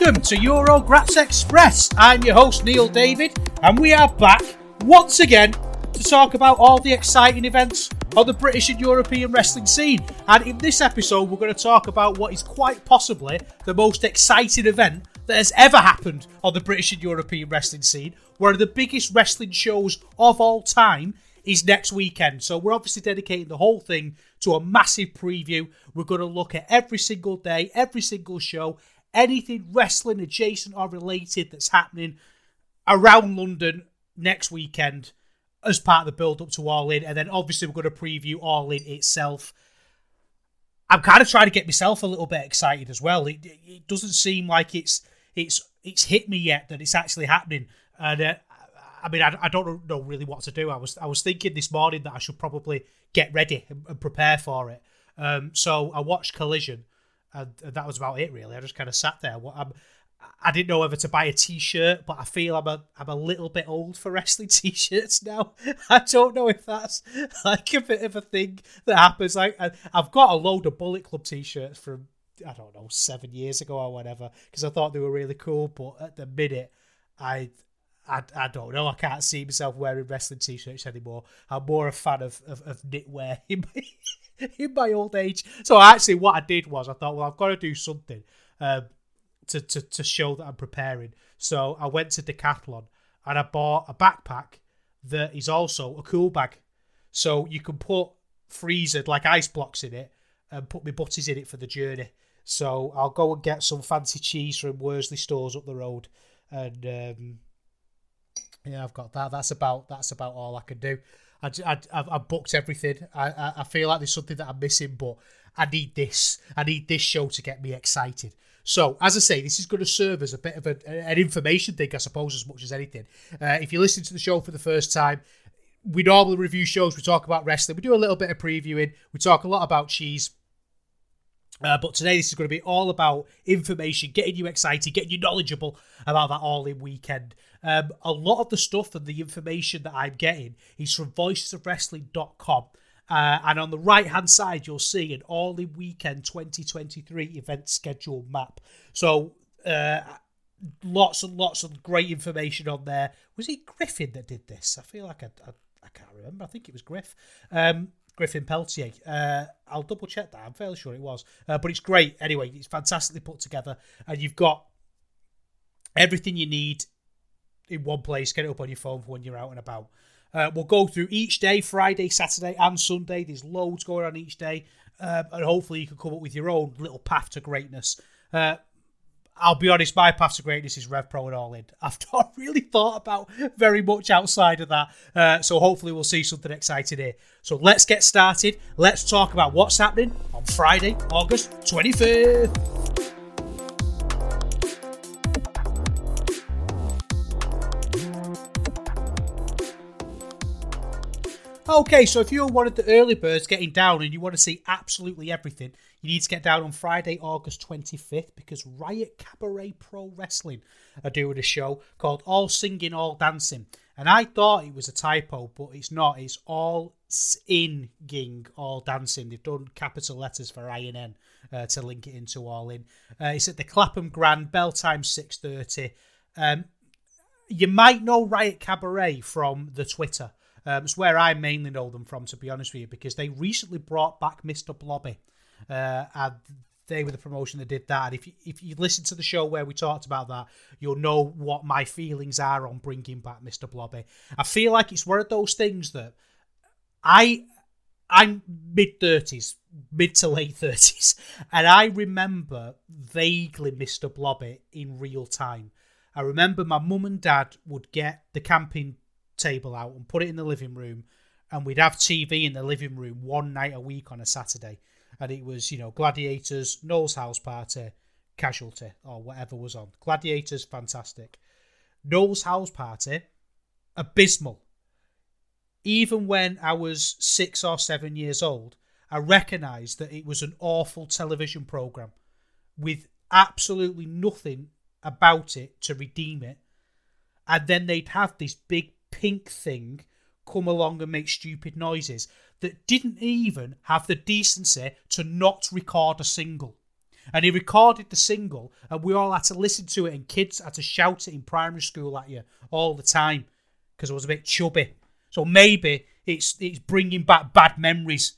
Welcome to Eurograps Express. I'm your host Neil David, and we are back once again to talk about all the exciting events on the British and European wrestling scene. And in this episode, we're going to talk about what is quite possibly the most exciting event that has ever happened on the British and European wrestling scene. One of the biggest wrestling shows of all time is next weekend. So we're obviously dedicating the whole thing to a massive preview. We're going to look at every single day, every single show, anything wrestling adjacent or related that's happening around London next weekend as part of the build up to All In. And then obviously we're going to preview All In itself. I'm kind of trying to get myself a little bit excited as well. It, it doesn't seem like it's it's it's hit me yet that it's actually happening. And uh, I mean, I, I don't know really what to do. I was I was thinking this morning that I should probably get ready and, prepare for it. Um, so I watched Collision, and, that was about it really. I just kind of sat there. What I'm, I didn't know whether to buy a T-shirt, but I feel I'm a I'm a little bit old for wrestling T-shirts now. I don't know if that's like a bit of a thing that happens. Like I, I've got a load of Bullet Club T-shirts from I don't know seven years ago or whatever because I thought they were really cool. But at the minute, I I, I don't know. I can't see myself wearing wrestling t-shirts anymore. I'm more a fan of, of, of knitwear in my, in my old age. So actually, what I did was I thought, well, I've got to do something um, to, to, to show that I'm preparing. So I went to Decathlon and I bought a backpack that is also a cool bag. So you can put freezer like ice blocks in it and put my butties in it for the journey. So I'll go and get some fancy cheese from Worsley stores up the road and um, yeah, I've got that. That's about that's about all I can do. I, I, I've, I've booked everything. I, I, I feel like there's something that I'm missing, but I need this. I need this show to get me excited. So, as I say, this is going to serve as a bit of a, an information thing, I suppose, as much as anything. Uh, if you listen to the show for the first time, we normally review shows. We talk about wrestling. We do a little bit of previewing. We talk a lot about cheese. Uh, but today, this is going to be all about information, getting you excited, getting you knowledgeable about that all in weekend. Um, a lot of the stuff and the information that I'm getting is from voicesofwrestling.com. Uh, and on the right hand side, you'll see an all in weekend 2023 event schedule map. So, uh, lots and lots of great information on there. Was it Griffin that did this? I feel like I, I, I can't remember. I think it was Griff. Um, Griffin Peltier. Uh, I'll double check that. I'm fairly sure it was. Uh, but it's great. Anyway, it's fantastically put together. And you've got everything you need in one place. Get it up on your phone for when you're out and about. Uh, we'll go through each day Friday, Saturday, and Sunday. There's loads going on each day. Um, and hopefully, you can come up with your own little path to greatness. Uh, I'll be honest, my path to greatness is Rev Pro and All In. I've not really thought about very much outside of that. Uh, so hopefully we'll see something exciting here. So let's get started. Let's talk about what's happening on Friday, August 25th. Okay, so if you're one of the early birds getting down and you want to see absolutely everything, you need to get down on Friday, August 25th, because Riot Cabaret Pro Wrestling are doing a show called All Singing, All Dancing. And I thought it was a typo, but it's not. It's All Singing, All Dancing. They've done capital letters for I and N uh, to link it into All In. Uh, it's at the Clapham Grand, bell time 6.30. Um, you might know Riot Cabaret from the Twitter. Um, it's where I mainly know them from, to be honest with you, because they recently brought back Mr. Blobby. Uh, and they were the promotion that did that. And if you, if you listen to the show where we talked about that, you'll know what my feelings are on bringing back Mr. Blobby. I feel like it's one of those things that I I'm mid thirties, mid to late thirties, and I remember vaguely Mr. Blobby in real time. I remember my mum and dad would get the camping table out and put it in the living room, and we'd have TV in the living room one night a week on a Saturday and it was you know Gladiators, Noel's House Party, Casualty, or whatever was on. Gladiators, fantastic. Noel's House Party, abysmal. Even when I was six or seven years old, I recognised that it was an awful television program with absolutely nothing about it to redeem it. And then they'd have this big pink thing come along and make stupid noises that didn't even have the decency to not record a single. And he recorded the single, and we all had to listen to it, and kids had to shout it in primary school at you all the time because it was a bit chubby. So maybe it's it's bringing back bad memories,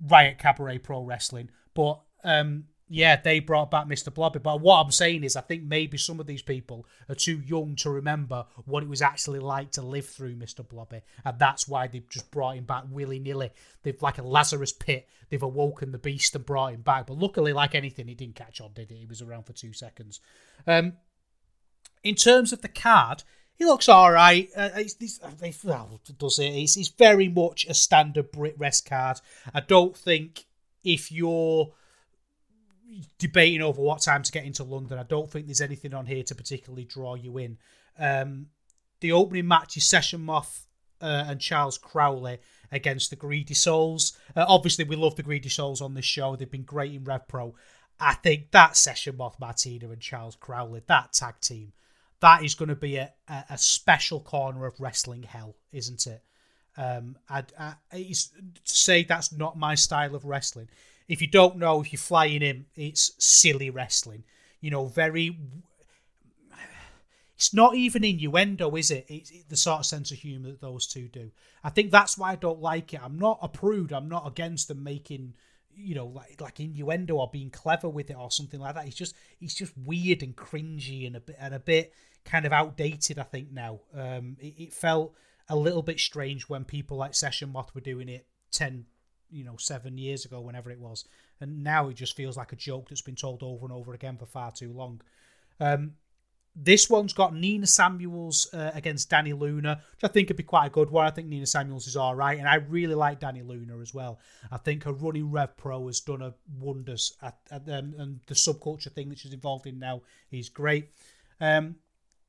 Riot Cabaret Pro Wrestling. But um, yeah, they brought back Mr. Blobby. But what I'm saying is, I think maybe some of these people are too young to remember what it was actually like to live through Mr. Blobby. And that's why they've just brought him back willy nilly. They've, like a Lazarus pit, they've awoken the beast and brought him back. But luckily, like anything, he didn't catch on, did he? He was around for two seconds. Um, in terms of the card, he looks all right. Uh, it's, it's, well, does it? It's very much a standard Brit Rest card. I don't think if you're debating over what time to get into London. I don't think there's anything on here to particularly draw you in. Um, the opening match is Session Moth uh, and Charles Crowley against the Greedy Souls. Uh, obviously, we love the Greedy Souls on this show. They've been great in Rev Pro. I think that Session Moth Martina and Charles Crowley, that tag team, that is going to be a, a, a special corner of wrestling hell, isn't it? Um, I, I, to say that's not my style of wrestling if you don't know, if you're flying in, it's silly wrestling. You know, very. It's not even innuendo, is it? It's the sort of sense of humour that those two do. I think that's why I don't like it. I'm not a prude. I'm not against them making, you know, like like innuendo or being clever with it or something like that. It's just it's just weird and cringy and a bit and a bit kind of outdated. I think now. Um, it, it felt a little bit strange when people like Session Moth were doing it 10, you know seven years ago, whenever it was, and now it just feels like a joke that's been told over and over again for far too long. Um, this one's got Nina Samuels uh, against Dani Luna, which I think could be quite a good one. I think Nina Samuels is all right, and I really like Dani Luna as well. I think her running Rev Pro has done a wonders, at, at, um, and the subculture thing that she's involved in now is great. Um,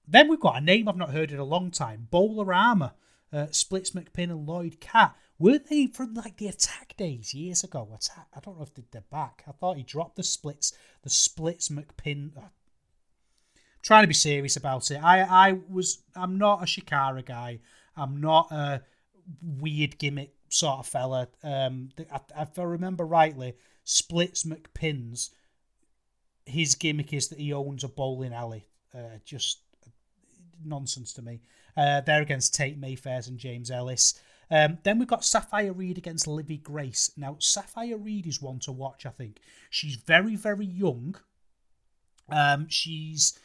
then we've got a name I've not heard in a long time, Bowler Armor, uh, Splits McPin and Lloyd Cat. Weren't they from like the attack days years ago? Attack. I don't know if they're back. I thought he dropped the splits. The splits McPin. Uh, trying to be serious about it. I I was. I'm not a Chikara guy. I'm not a weird gimmick sort of fella. Um, if I remember rightly, splits McPins. His gimmick is that he owns a bowling alley. Uh, just nonsense to me. Uh, they're against Tate Mayfairs and James Ellis. Um, then we've got Sapphire Reed against Livy Grace. Now, Sapphire Reed is one to watch, I think. She's very, very young. Um, she's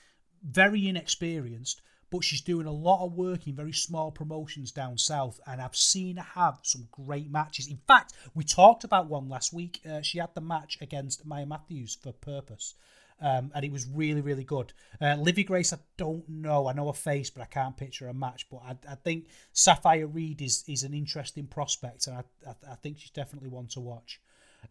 very inexperienced, but she's doing a lot of work in very small promotions down south, and I've seen her have some great matches. In fact, we talked about one last week. Uh, she had the match against Maya Matthews for Purpose. Um, and it was really, really good. Uh, Livy Grace, I don't know. I know her face, but I can't picture a match. But I, I think Sapphire Reed is is an interesting prospect, and I, I, I think she's definitely one to watch.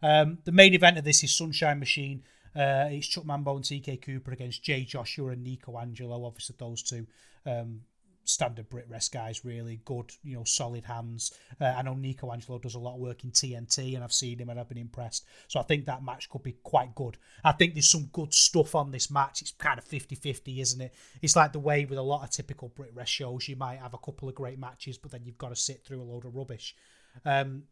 Um, the main event of this is Sunshine Machine. Uh, it's Chuck Mambo and TK Cooper against Jay Joshua and Nico Angelo. Obviously, those two um, standard Brit Rest guys, really good, you know, solid hands. Uh, I know Nico Angelo does a lot of work in TNT, and I've seen him and I've been impressed. So I think that match could be quite good. I think there's some good stuff on this match. It's kind of 50 50, isn't it? It's like the way with a lot of typical Brit Rest shows, you might have a couple of great matches, but then you've got to sit through a load of rubbish. Um,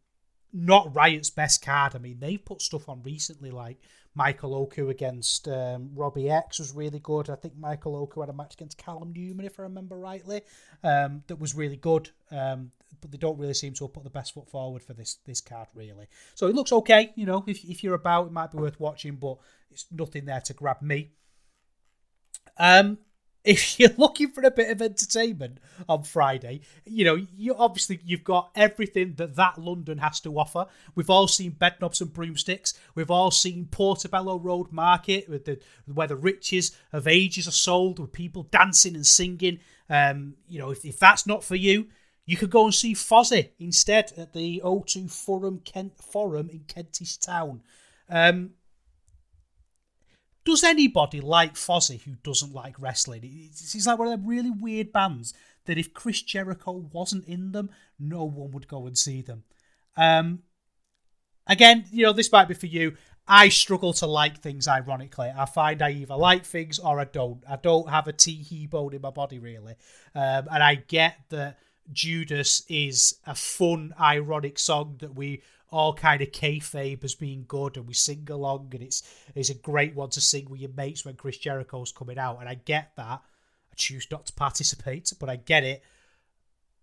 not Riot's best card. I mean, they've put stuff on recently like Michael Oku against um, Robbie X was really good. I think Michael Oku had a match against Callum Newman, if I remember rightly, um, that was really good. Um, but they don't really seem to have put the best foot forward for this this card, really. So it looks okay. You know, if, if you're about, it might be worth watching, but it's nothing there to grab me. Um, if you're looking for a bit of entertainment on Friday, you know, you obviously you've got everything that that London has to offer. We've all seen bedknobs and broomsticks. We've all seen Portobello Road Market with the where the riches of ages are sold with people dancing and singing. Um, you know, if, if that's not for you, you could go and see Fozzy instead at the O2 Forum Kent Forum in Kentish Town. Um, does anybody like Fozzy who doesn't like wrestling? It's, like one of them really weird bands that if Chris Jericho wasn't in them, no one would go and see them. Um, again, you know, this might be for you. I struggle to like things ironically. I find I either like things or I don't. I don't have a tee bone in my body really. Um, and I get that Judas is a fun, ironic song that we all kind of kayfabe as being good and we sing along and it's it's a great one to sing with your mates when Chris Jericho's coming out and I get that. I choose not to participate, but I get it.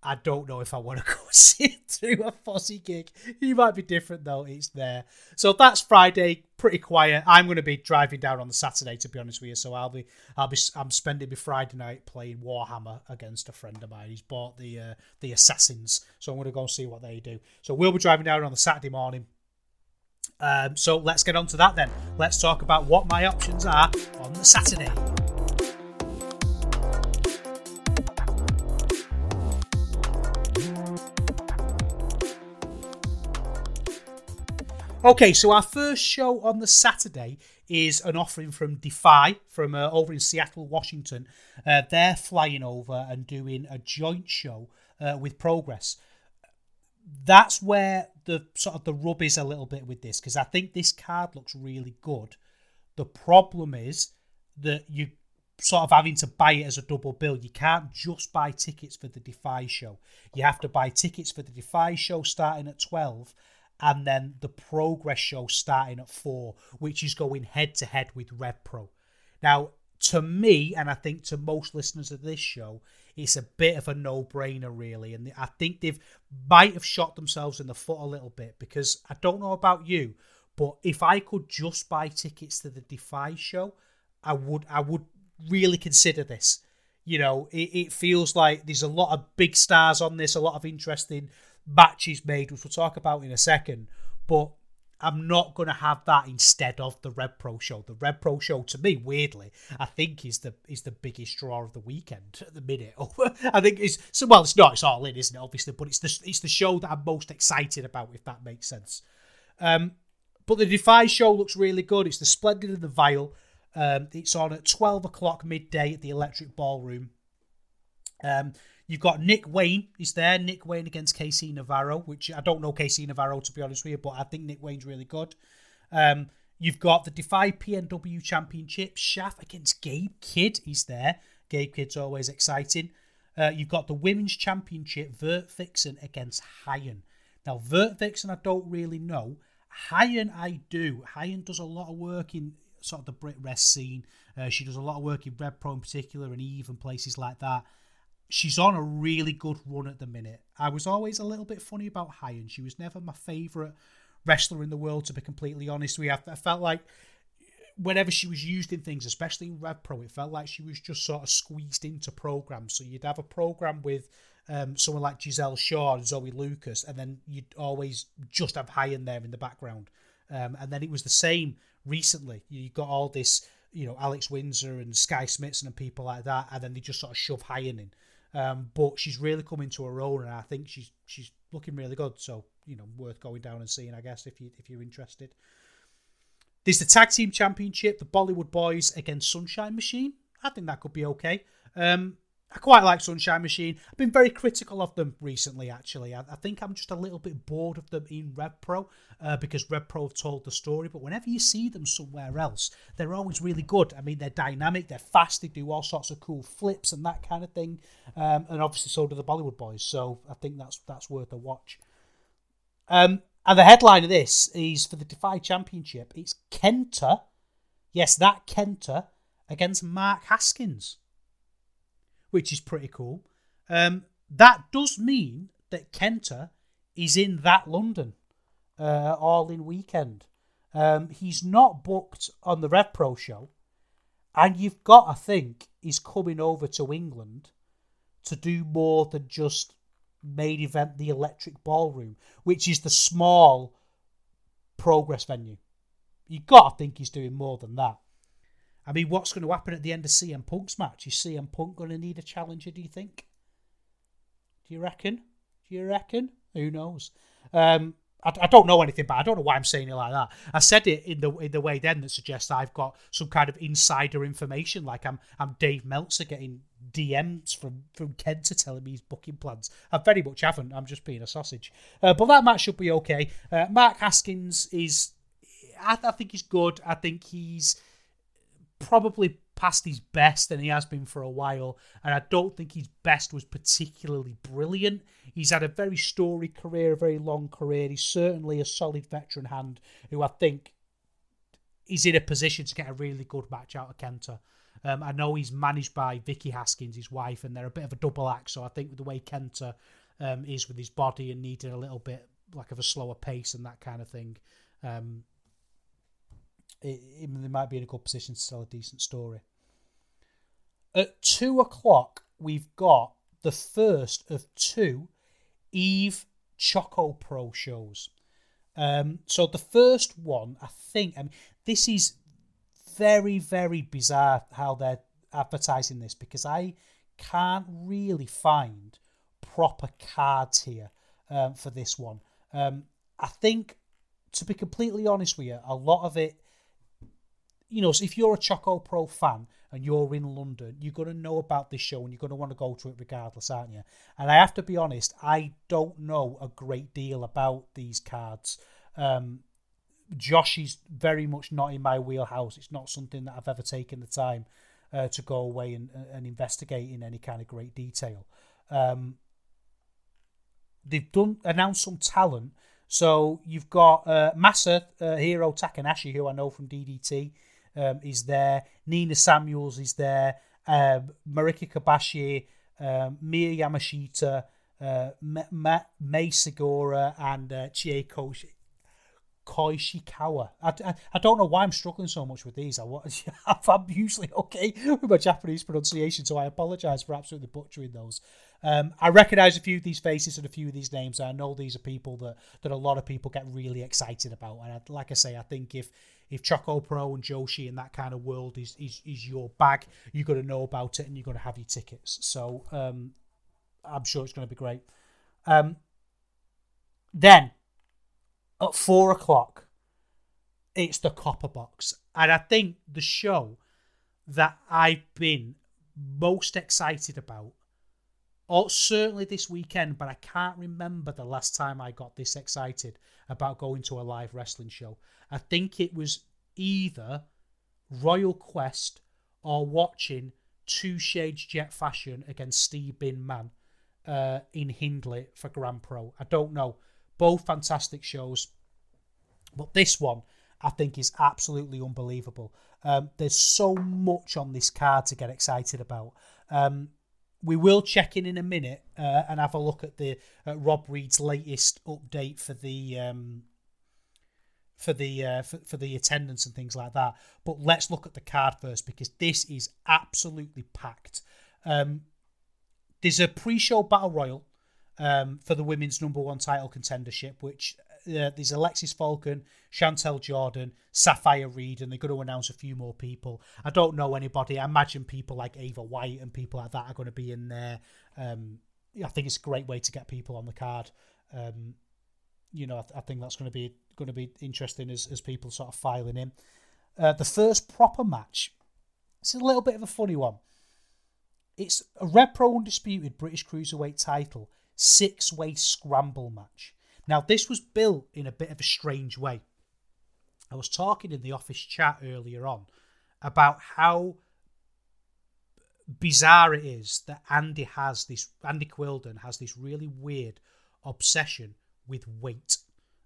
I don't know if I want to go through a Fozzy gig. He might be different though. It's there. So that's Friday. Pretty quiet. I'm going to be driving down on the Saturday to be honest with you. So I'll be, I'll be, I'm spending my Friday night playing Warhammer against a friend of mine. He's bought the uh, the Assassins, so I'm going to go and see what they do. So we'll be driving down on the Saturday morning. Um, so let's get on to that then. Let's talk about what my options are on the Saturday. Okay, so our first show on the Saturday is an offering from Defy from uh, over in Seattle, Washington. Uh, they're flying over and doing a joint show uh, with Progress. That's where the sort of the rub is a little bit with this because I think this card looks really good. The problem is that you sort of having to buy it as a double bill. You can't just buy tickets for the Defy show. You have to buy tickets for the Defy show starting at 12 and then the Progress show starting at four, which is going head to head with Rev Pro. Now, to me, and I think to most listeners of this show, it's a bit of a no-brainer, really. And I think they've might have shot themselves in the foot a little bit because I don't know about you, but if I could just buy tickets to the Defy show, I would. I would really consider this. You know, it, it feels like there's a lot of big stars on this, a lot of interesting matches made, which we'll talk about in a second. But I'm not going to have that instead of the Rev Pro show. The Rev Pro show, to me, weirdly, I think is the is the biggest draw of the weekend at the minute. I think it's so well. It's not. It's all in, isn't it? Obviously, but it's the it's the show that I'm most excited about, if that makes sense. Um, but the Defy show looks really good. It's the Splendid and the Vile. Um, it's on at 12 o'clock midday at the Electric Ballroom. Um, You've got Nick Wayne is there. Nick Wayne against KC Navarro, which I don't know KC Navarro to be honest with you, but I think Nick Wayne's really good. Um, you've got the Defy PNW Championship. Shaft against Gabe Kidd. He's there. Gabe Kidd's always exciting. Uh, you've got the Women's Championship. Vert Vixen against Hyan. Now, Vert Vixen, I don't really know. Hyan, I do. Hyan does a lot of work in sort of the Brit Rest scene. Uh, she does a lot of work in Rev Pro in particular and Eve and places like that she's on a really good run at the minute. I was always a little bit funny about Hyan. She was never my favourite wrestler in the world, to be completely honest with you. I, felt like whenever she was used in things, especially in Rev Pro, it felt like she was just sort of squeezed into programs. So you'd have a program with um, someone like Giselle Shaw and Zoe Lucas, and then you'd always just have Hyan there in the background. Um, and then it was the same recently. You got all this, you know, Alex Windsor and Skye Smitson and people like that, and then they just sort of shove Hyan in. Um, but she's really coming to her own, and I think she's she's looking really good. So you know, worth going down and seeing, I guess, if you if you're interested. There's the tag team championship, the Bollywood Boys against Sunshine Machine. I think that could be okay. Um, I quite like Sunshine Machine. I've been very critical of them recently, actually. I, I think I'm just a little bit bored of them in Rev Pro uh, because Rev Pro have told the story. But whenever you see them somewhere else, they're always really good. I mean, they're dynamic, they're fast, they do all sorts of cool flips and that kind of thing. Um, and obviously, so do the Bollywood Boys. So I think that's that's worth a watch. Um, And the headline of this is for the Defy Championship. It's Kenta, yes, that Kenta against Mark Haskins, which is pretty cool. Um, that does mean that Kenta is in that London uh, all in weekend. Um, he's not booked on the Rev Pro show, and you've got to think he's coming over to England to do more than just main event the Electric Ballroom, which is the small progress venue. You've got to think he's doing more than that. I mean, what's going to happen at the end of CM Punk's match? Is CM Punk going to need a challenger, do you think? Do you reckon? Do you reckon? Who knows? Um, I, I, don't know anything, but I don't know why I'm saying it like that. I said it in the in the way then that suggests I've got some kind of insider information, like I'm I'm Dave Meltzer getting DMs from from Kenta telling me his booking plans. I very much haven't. I'm just being a sausage. Uh, but that match should be okay. Uh, Mark Haskins is, I, I think he's good. I think he's probably past his best and he has been for a while. And I don't think his best was particularly brilliant. He's had a very storied career, a very long career. He's certainly a solid veteran hand who I think is in a position to get a really good match out of Kenta. Um, I know he's managed by Vicky Haskins, his wife, and they're a bit of a double act. So I think with the way Kenta um, is with his body and needing a little bit like of a slower pace and that kind of thing, um, it, it, they might be in a good position to tell a decent story. At two o'clock, we've got the first of two Eve Choco Pro shows. Um, so the first one, I think, I mean, this is very, very bizarre how they're advertising this because I can't really find proper cards here um, for this one. Um, I think, to be completely honest with you, a lot of it you know, if you're a Choco Pro fan and you're in London, you're going to know about this show and you're going to want to go to it regardless, aren't you? And I have to be honest, I don't know a great deal about these cards. Um, Joshi is very much not in my wheelhouse. It's not something that I've ever taken the time uh, to go away and, and investigate in any kind of great detail. Um, they've done announced some talent. So you've got uh, Masa uh, Hiro Takanashi, who I know from DDT um, is there. Nina Samuels is there. Um, Marika Kobashi, um, Mia Yamashita, uh, Mai Segura, and uh, Chieko Koishikawa. I, I, I, don't know why I'm struggling so much with these. I, I'm usually okay with my Japanese pronunciation, so I apologise for absolutely butchering those. Um, I recognise a few of these faces and a few of these names. I know these are people that, that a lot of people get really excited about. And I, like I say, I think if if Choco Pro and Joshi in that kind of world is is, is your bag, you're going to know about it and you're going to have your tickets. So um, I'm sure it's going to be great. Um, then at four o'clock, it's the Copper Box, and I think the show that I've been most excited about or certainly this weekend, but I can't remember the last time I got this excited about going to a live wrestling show. I think it was either Royal Quest or watching Two Shades Jet Fashion against Steve Bin Man uh, in Hindley for Grand Pro. I don't know. Both fantastic shows. But this one, I think, is absolutely unbelievable. Um, there's so much on this card to get excited about. Um, we will check in in a minute uh, and have a look at the uh, Rob Reed's latest update for the um, for the uh, for, for the attendance and things like that. But let's look at the card first because this is absolutely packed. Um, there's a pre-show battle royal um, for the women's number one title contendership, which uh, there's Alexis Falcon, Chantel Jordan, Sapphire Reed, and they're going to announce a few more people. I don't know anybody. I imagine people like Ava White and people like that are going to be in there. Um, I think it's a great way to get people on the card. Um, you know, I, th- I, think that's going to be going to be interesting as, as people sort of filing in. Uh, the first proper match. It's a little bit of a funny one. It's a Rev Pro Undisputed British Cruiserweight title six way scramble match. Now, this was built in a bit of a strange way. I was talking in the office chat earlier on about how bizarre it is that Andy has this, Andy Quildan has this really weird obsession with weight.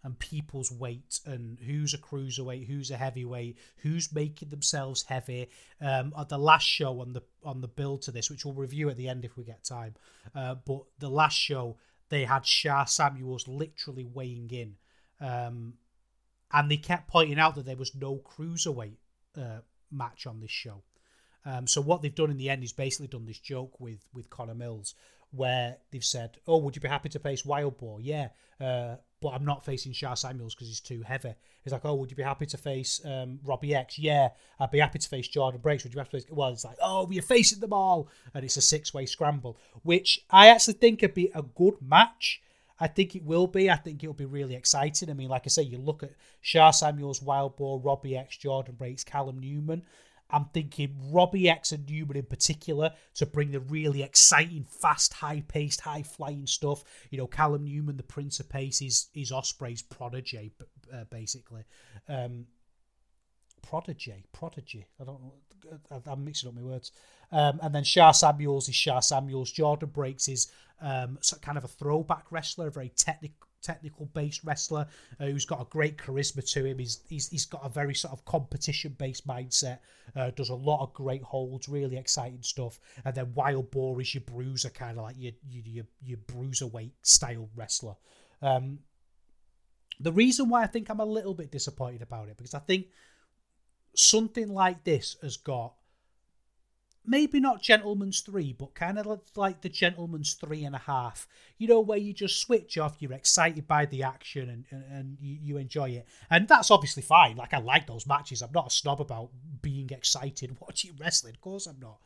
and people's weight and who's a cruiserweight, who's a heavyweight, who's making themselves heavy. Um, at the last show on the on the build to this, which we'll review at the end if we get time, uh, but the last show they had Sha Samuels literally weighing in, um, and they kept pointing out that there was no cruiserweight uh, match on this show. Um, so what they've done in the end is basically done this joke with with Connor Mills, where they've said, "Oh, would you be happy to face Wild Boar?" Yeah, uh, but I'm not facing Sha Samuels because he's too heavy. He's like, "Oh, would you be happy to face um, Robbie X?" Yeah, I'd be happy to face Jordan Breaks. Would you have to face? Well, it's like, "Oh, we're facing them all," and it's a six way scramble, which I actually think would be a good match. I think it will be. I think it'll be really exciting. I mean, like I say, you look at Sha Samuels, Wild Boar, Robbie X, Jordan Breaks, Callum Newman. I'm thinking Robbie X and Newman in particular to bring the really exciting, fast, high paced, high flying stuff. You know, Callum Newman, the Prince of Pace, is, is Ospreay's prodigy, uh, basically. Um, prodigy, prodigy. I don't know. I'm mixing up my words. Um, and then Sha Samuels is Sha Samuels. Jordan Breaks is um, kind of a throwback wrestler, a very technical technical based wrestler uh, who's got a great charisma to him. He's he's, he's got a very sort of competition based mindset. Uh, does a lot of great holds, really exciting stuff. And then Wild Boar is your bruiser, kind of like your your your bruiserweight style wrestler. Um, the reason why I think I'm a little bit disappointed about it because I think something like this has got maybe not gentleman's three, but kind of like the gentleman's three and a half. You know, where you just switch off, you're excited by the action and, and, and you, you, enjoy it. And that's obviously fine. Like, I like those matches. I'm not a snob about being excited watching wrestling. Of course, I'm not.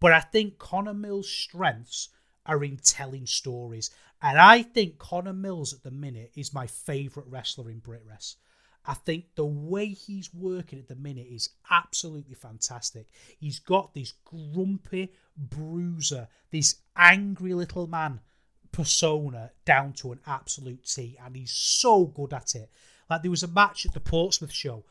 But I think Connor Mills' strengths are in telling stories. And I think Connor Mills at the minute is my favourite wrestler in Brit Rest. I think the way he's working at the minute is absolutely fantastic. He's got this grumpy bruiser, this angry little man persona down to an absolute T, and he's so good at it. Like there was a match at the Portsmouth show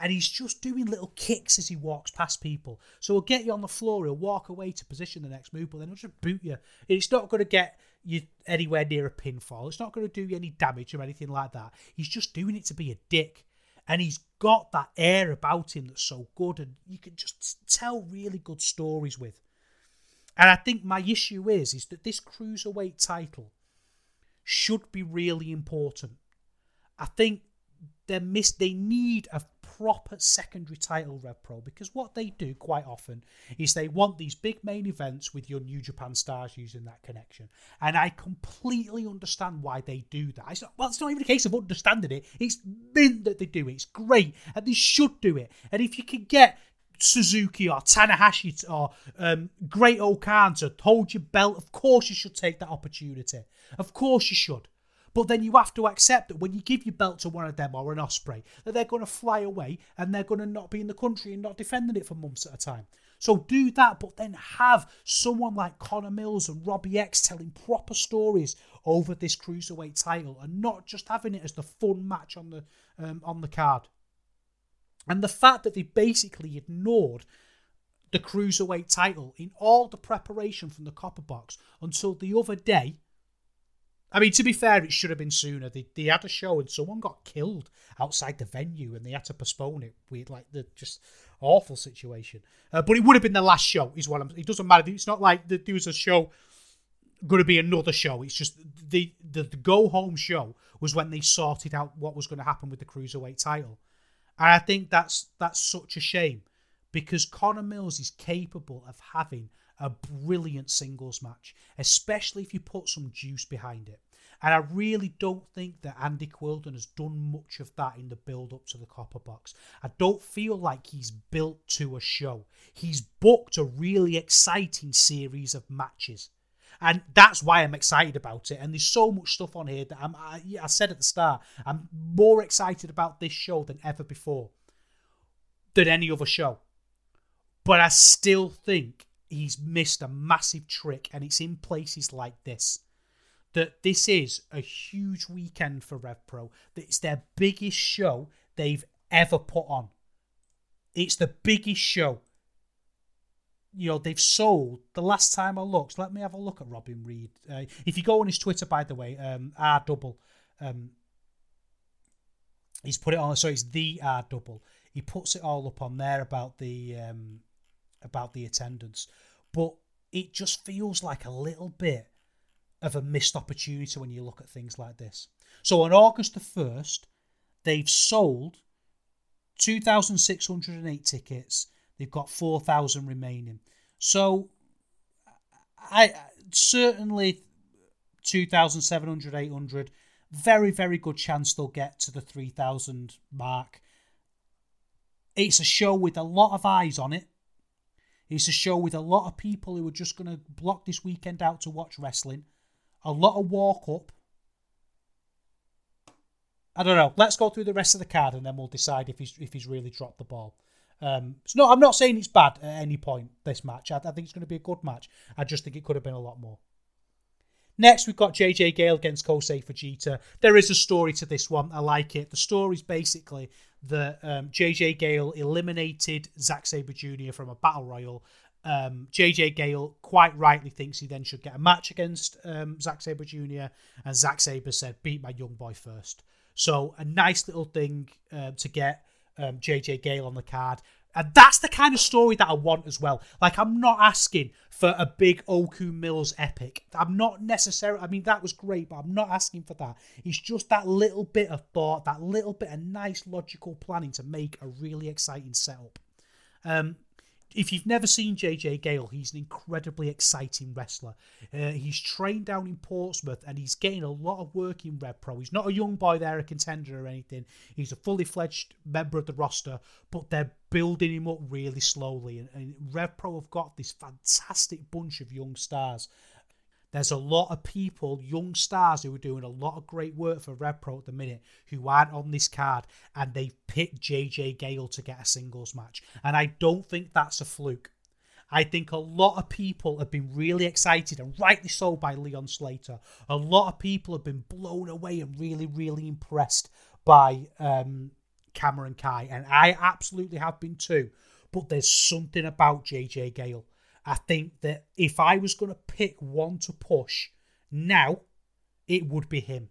and he's just doing little kicks as he walks past people. So he'll get you on the floor, he'll walk away to position the next move, but then he'll just boot you. It's not going to get you anywhere near a pinfall. It's not going to do you any damage or anything like that. He's just doing it to be a dick. And he's got that air about him that's so good, and you can just tell really good stories with. And I think my issue is is that this cruiserweight title should be really important. I think they miss they need a proper secondary title Rev Pro because what they do quite often is they want these big main events with your New Japan stars using that connection. And I completely understand why they do that. It's not, well, it's not even a case of understanding it. It's meant that they do it. It's great. And they should do it. And if you can get Suzuki or Tanahashi or um, Great-O-Khan to hold your belt, of course you should take that opportunity. Of course you should. But then you have to accept that when you give your belt to one of them or an Ospreay, that they're going to fly away and they're going to not be in the country and not defending it for months at a time. So do that, but then have someone like Connor Mills and Robbie X telling proper stories over this cruiserweight title, and not just having it as the fun match on the um, on the card. And the fact that they basically ignored the cruiserweight title in all the preparation from the copper box until the other day I mean, to be fair, it should have been sooner. They, they had a show and someone got killed outside the venue and they had to postpone it. With like the just awful situation. Uh, but it would have been the last show, is what I'm. It doesn't matter. It's not like there was a show going to be another show. It's just the, the the go home show was when they sorted out what was going to happen with the cruiserweight title, and I think that's that's such a shame because Connor Mills is capable of having a brilliant singles match, especially if you put some juice behind it. And I really don't think that Andy Quildan has done much of that in the build up to the Copper Box. I don't feel like he's built to a show. He's booked a really exciting series of matches. And that's why I'm excited about it. And there's so much stuff on here that I'm, I, I said at the start, I'm more excited about this show than ever before, than any other show. But I still think he's missed a massive trick, and it's in places like this. That this is a huge weekend for Rev Pro. That it's their biggest show they've ever put on. It's the biggest show. You know, they've sold, the last time I looked, let me have a look at Robin Reed. Uh, if you go on his Twitter, by the way, um, R double, um, He's put it on, so it's the R double. He puts it all up on there about the um, about the attendance, but it just feels like a little bit of a missed opportunity when you look at things like this. So on August the first, they've sold two thousand six hundred and eight tickets. They've got four thousand remaining. So I certainly 2,700, 800. Very, very good chance they'll get to the 3,000 mark. It's a show with a lot of eyes on it. It's a show with a lot of people who are just going to block this weekend out to watch wrestling. A lot of walk up. I don't know. Let's go through the rest of the card and then we'll decide if he's if he's really dropped the ball. Um, so no, I'm not saying it's bad at any point. This match, I, I think it's going to be a good match. I just think it could have been a lot more. Next, we've got JJ Gale against Kosei Fujita. There is a story to this one. I like it. The story is basically that um, JJ Gale eliminated Zack Sabre Jr. from a battle royal. Um, JJ Gale quite rightly thinks he then should get a match against um, Zack Sabre Jr. And Zack Sabre said, "Beat my young boy first. So a nice little thing uh, to get um, JJ Gale on the card. And that's the kind of story that I want as well. Like, I'm not asking for a big Oku Mills epic. I'm not necessarily, I mean, that was great, but I'm not asking for that. It's just that little bit of thought, that little bit of nice logical planning to make a really exciting setup. Um, if you've never seen JJ Gale, he's an incredibly exciting wrestler. Uh, he's trained down in Portsmouth and he's getting a lot of work in Rev Pro. He's not a young boy there, a contender or anything. He's a fully fledged member of the roster, but they're building him up really slowly. And, and Rev Pro have got this fantastic bunch of young stars. There's a lot of people, young stars, who are doing a lot of great work for Rev Pro at the minute who aren't on this card, and they've picked JJ Gale to get a singles match. And I don't think that's a fluke. I think a lot of people have been really excited, and rightly so, by Leon Slater. A lot of people have been blown away and really, really impressed by um, Cameron Khai, and I absolutely have been too. But there's something about JJ Gale I think that if I was going to pick one to push now, it would be him.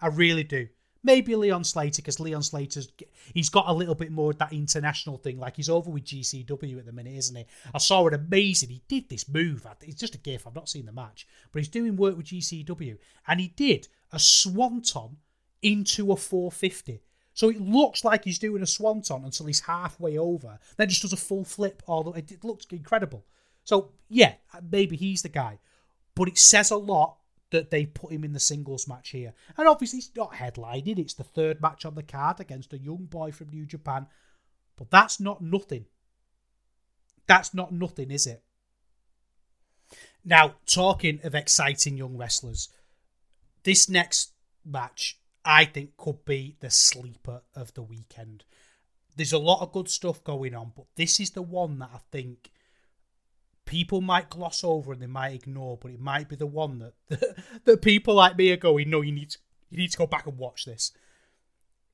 I really do. Maybe Leon Slater, because Leon Slater's he's got a little bit more of that international thing. Like he's over with GCW at the minute, isn't he? I saw it amazing. He did this move. It's just a gif. I've not seen the match, but he's doing work with GCW, and he did a swanton into a 450. So it looks like he's doing a swanton until he's halfway over, then just does a full flip. Although it looks incredible. So yeah, maybe he's the guy, but it says a lot that they put him in the singles match here. And obviously, it's not headlining; it's the third match on the card against a young boy from New Japan. But that's not nothing. That's not nothing, is it? Now, talking of exciting young wrestlers, this next match I think could be the sleeper of the weekend. There's a lot of good stuff going on, but this is the one that I think people might gloss over and they might ignore, but it might be the one that that, people like me are going, no, you need to, you need to go back and watch this.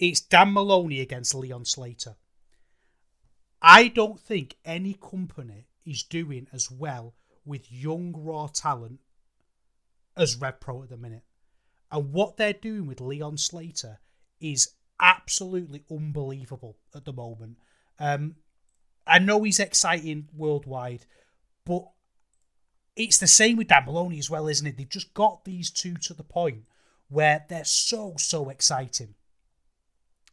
It's Dan Moloney against Leon Slater. I don't think any company is doing as well with young raw talent as Rev Pro at the minute. And what they're doing with Leon Slater is absolutely unbelievable at the moment. Um, I know he's exciting worldwide, but it's the same with Dan Moloney as well, isn't it? They've just got these two to the point where they're so, so exciting.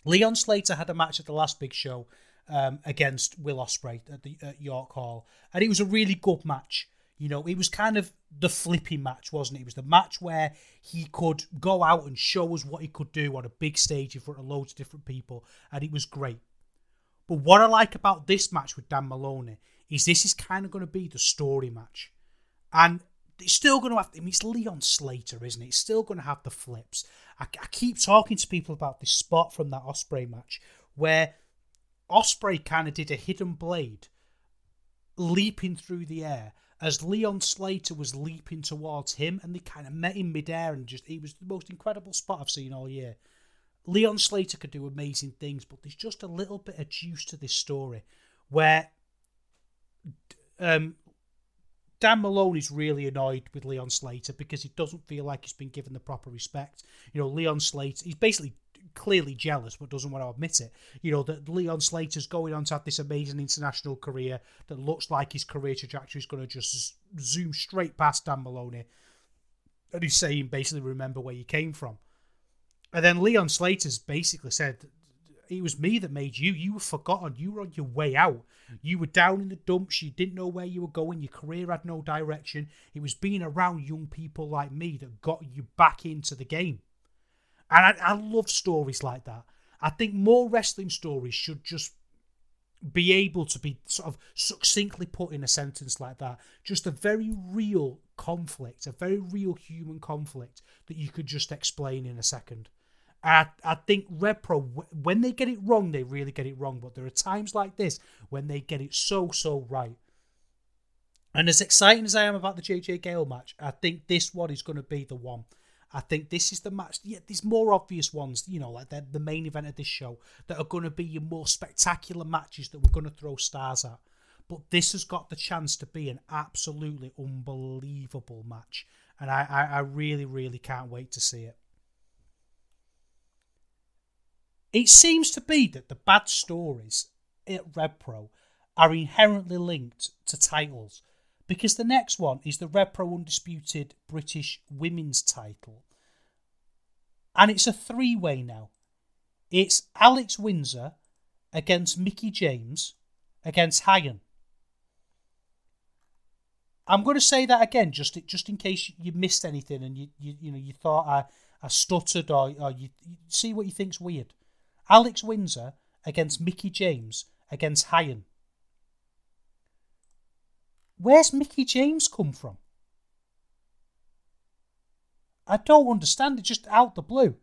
Leon Slater had a match at the last big show um, against Will Ospreay at, the, at York Hall, and it was a really good match. You know, it was kind of the flippy match, wasn't it? It was the match where he could go out and show us what he could do on a big stage in front of loads of different people, and it was great. But what I like about this match with Dan Moloney is this is kind of going to be the story match. And it's still going to have, I mean, it's Leon Slater, isn't it? It's still going to have the flips. I, I keep talking to people about this spot from that Ospreay match where Ospreay kind of did a hidden blade leaping through the air as Leon Slater was leaping towards him and they kind of met in midair and just, it was the most incredible spot I've seen all year. Leon Slater could do amazing things, but there's just a little bit of juice to this story where um, Dan is really annoyed with Leon Slater because he doesn't feel like he's been given the proper respect. You know, Leon Slater, he's basically clearly jealous but doesn't want to admit it. You know, that Leon Slater's going on to have this amazing international career that looks like his career trajectory is going to just zoom straight past Dan Moloney. And he's saying, basically, remember where you came from. And then Leon Slater's basically said, it was me that made you. You were forgotten. You were on your way out. You were down in the dumps. You didn't know where you were going. Your career had no direction. It was being around young people like me that got you back into the game. And I, I love stories like that. I think more wrestling stories should just be able to be sort of succinctly put in a sentence like that. Just a very real conflict, a very real human conflict that you could just explain in a second. I, I think RevPro, when they get it wrong, they really get it wrong. But there are times like this when they get it so, so right. And as exciting as I am about the JJ Gale match, I think this one is going to be the one. I think this is the match. Yeah, there's more obvious ones, you know, like the, the main event of this show that are going to be your more spectacular matches that we're going to throw stars at. But this has got the chance to be an absolutely unbelievable match. And I, I, I really, really can't wait to see it. It seems to be that the bad stories at RevPro are inherently linked to titles because the next one is the RevPro Undisputed British Women's title. And it's a three way now. It's Alex Windsor against Mickie James against Hyan. I'm going to say that again, just just in case you missed anything and you you, you know you thought I, I stuttered or, or you, you see what you think's weird. Alex Windsor against Mickie James against Hyan. Where's Mickie James come from? I don't understand it, just out the blue.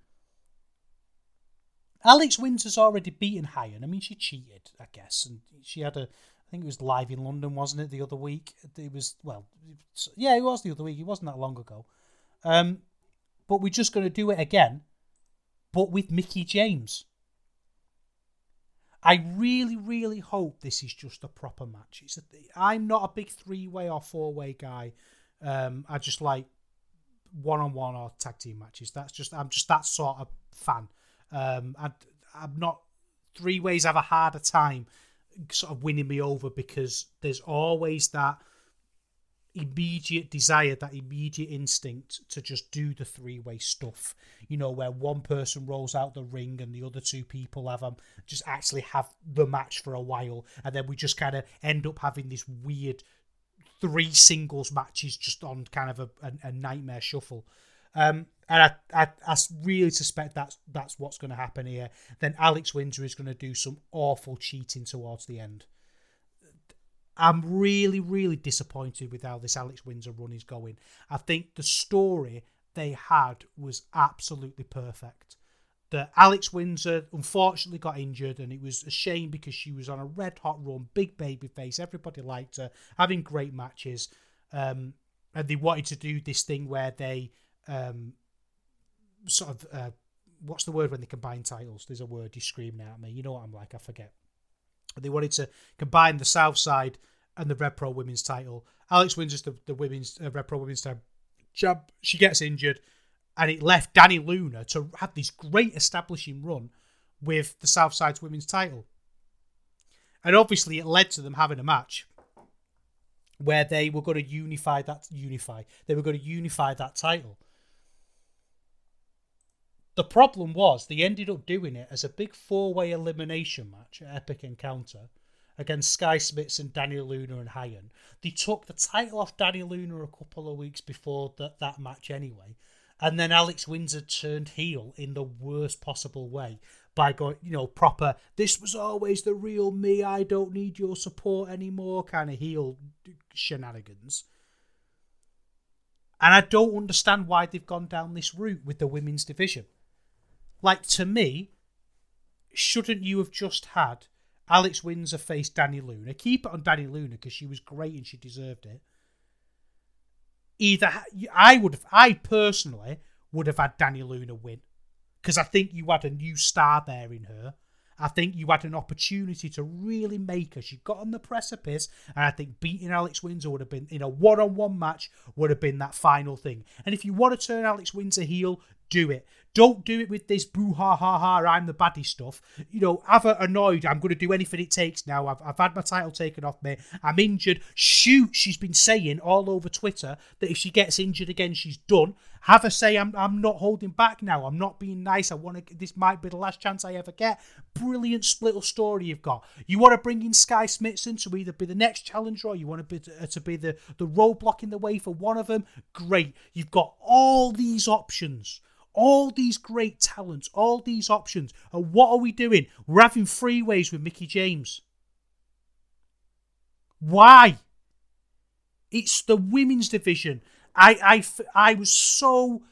Alex Windsor's already beaten Hyan. I mean, she cheated, I guess, and she had a. I think it was live in London, wasn't it? The other week, it was well, yeah, it was the other week. It wasn't that long ago. Um, but we're just going to do it again, but with Mickie James. I really, really hope this is just a proper match. It's a, I'm not a big three way or four way guy. Um, I just like one on one or tag team matches. That's just I'm just that sort of fan. Um, I, I'm not three ways have a harder time sort of winning me over because there's always that immediate desire, that immediate instinct to just do the three way stuff. You know, where one person rolls out the ring and the other two people have um just actually have the match for a while, and then we just kind of end up having this weird three singles matches just on kind of a, a, a nightmare shuffle. Um, and I, I, I really suspect that's that's what's going to happen here. Then Alex Windsor is going to do some awful cheating towards the end. I'm really, really disappointed with how this Alex Windsor run is going. I think the story they had was absolutely perfect. That Alex Windsor unfortunately got injured, and it was a shame because she was on a red hot run, big baby face. Everybody liked her, having great matches. Um, and they wanted to do this thing where they um, sort of uh, what's the word when they combine titles? There's a word you're screaming at me. You know what I'm like. I forget. They wanted to combine the Southside and the Rev Pro Women's title. Alex wins the, the women's uh, Rev Pro Women's title. She gets injured, and it left Dani Luna to have this great establishing run with the Southside's women's title. And obviously, it led to them having a match where they were going to unify that unify. They were going to unify that title. The problem was they ended up doing it as a big four way elimination match at Epic Encounter against Sky Smiths and Dani Luna and Hyan. They took the title off Dani Luna a couple of weeks before that, that match anyway. And then Alex Windsor turned heel in the worst possible way by going, you know, proper, this was always the real me, I don't need your support anymore kind of heel shenanigans. And I don't understand why they've gone down this route with the women's division. Like, to me, shouldn't you have just had Alex Windsor face Dani Luna? Keep it on Dani Luna because she was great and she deserved it. Either I would have, I personally would have had Dani Luna win because I think you had a new star there in her. I think you had an opportunity to really make her. She got on the precipice, and I think beating Alex Windsor would have been in a one-on-one match would have been that final thing. And if you want to turn Alex Windsor heel, do it. Don't do it with this boo ha ha ha, I'm the baddie stuff. You know, have her annoyed. I'm going to do anything it takes now. I've, I've had my title taken off me. I'm injured. Shoot, she's been saying all over Twitter that if she gets injured again, she's done. Have her say, I'm, I'm not holding back now. I'm not being nice. I want to, this might be the last chance I ever get. Brilliant little story you've got. You want to bring in Skye Smitson to either be the next challenger or you want to be, uh, to be the, the roadblock in the way for one of them. Great. You've got all these options all these great talents, all these options. And what are we doing? We're having freeways with Mickie James. Why? It's the women's division. I, I, I was so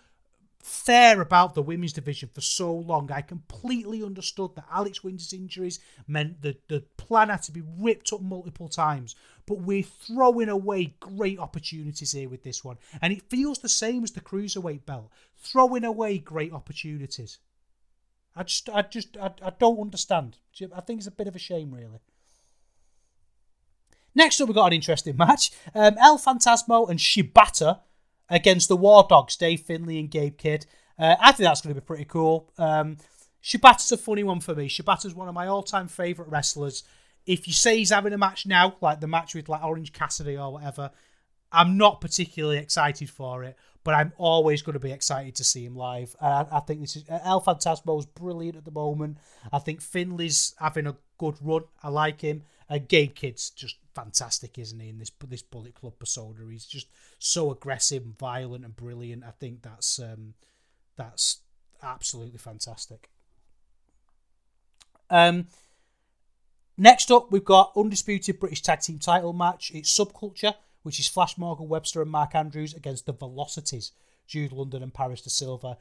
fair about the women's division for so long. I completely understood that Alex Windsor's injuries meant that the plan had to be ripped up multiple times. But we're throwing away great opportunities here with this one. And it feels the same as the cruiserweight belt. Throwing away great opportunities. I just I just I, I don't understand. I think it's a bit of a shame really. Next up, we've got an interesting match. Um, El Phantasmo and Shibata against the War Dogs, Dave Finlay and Gabe Kidd. Uh, I think that's going to be pretty cool. Um, Shibata's a funny one for me. Shibata's one of my all-time favourite wrestlers. If you say he's having a match now, like the match with like Orange Cassidy or whatever, I'm not particularly excited for it, but I'm always going to be excited to see him live. I, I think this is El Phantasmo is brilliant at the moment. I think Finlay's having a good run. I like him. Uh, Gabe Kidd's just fantastic, isn't he? In this this Bullet Club persona, he's just so aggressive and violent and brilliant. I think that's um, that's absolutely fantastic. Um, next up, we've got undisputed British Tag Team Title match. It's Subculture, which is Flash Morgan Webster and Mark Andrews against the Velocities, Jude London and Paris De Silva.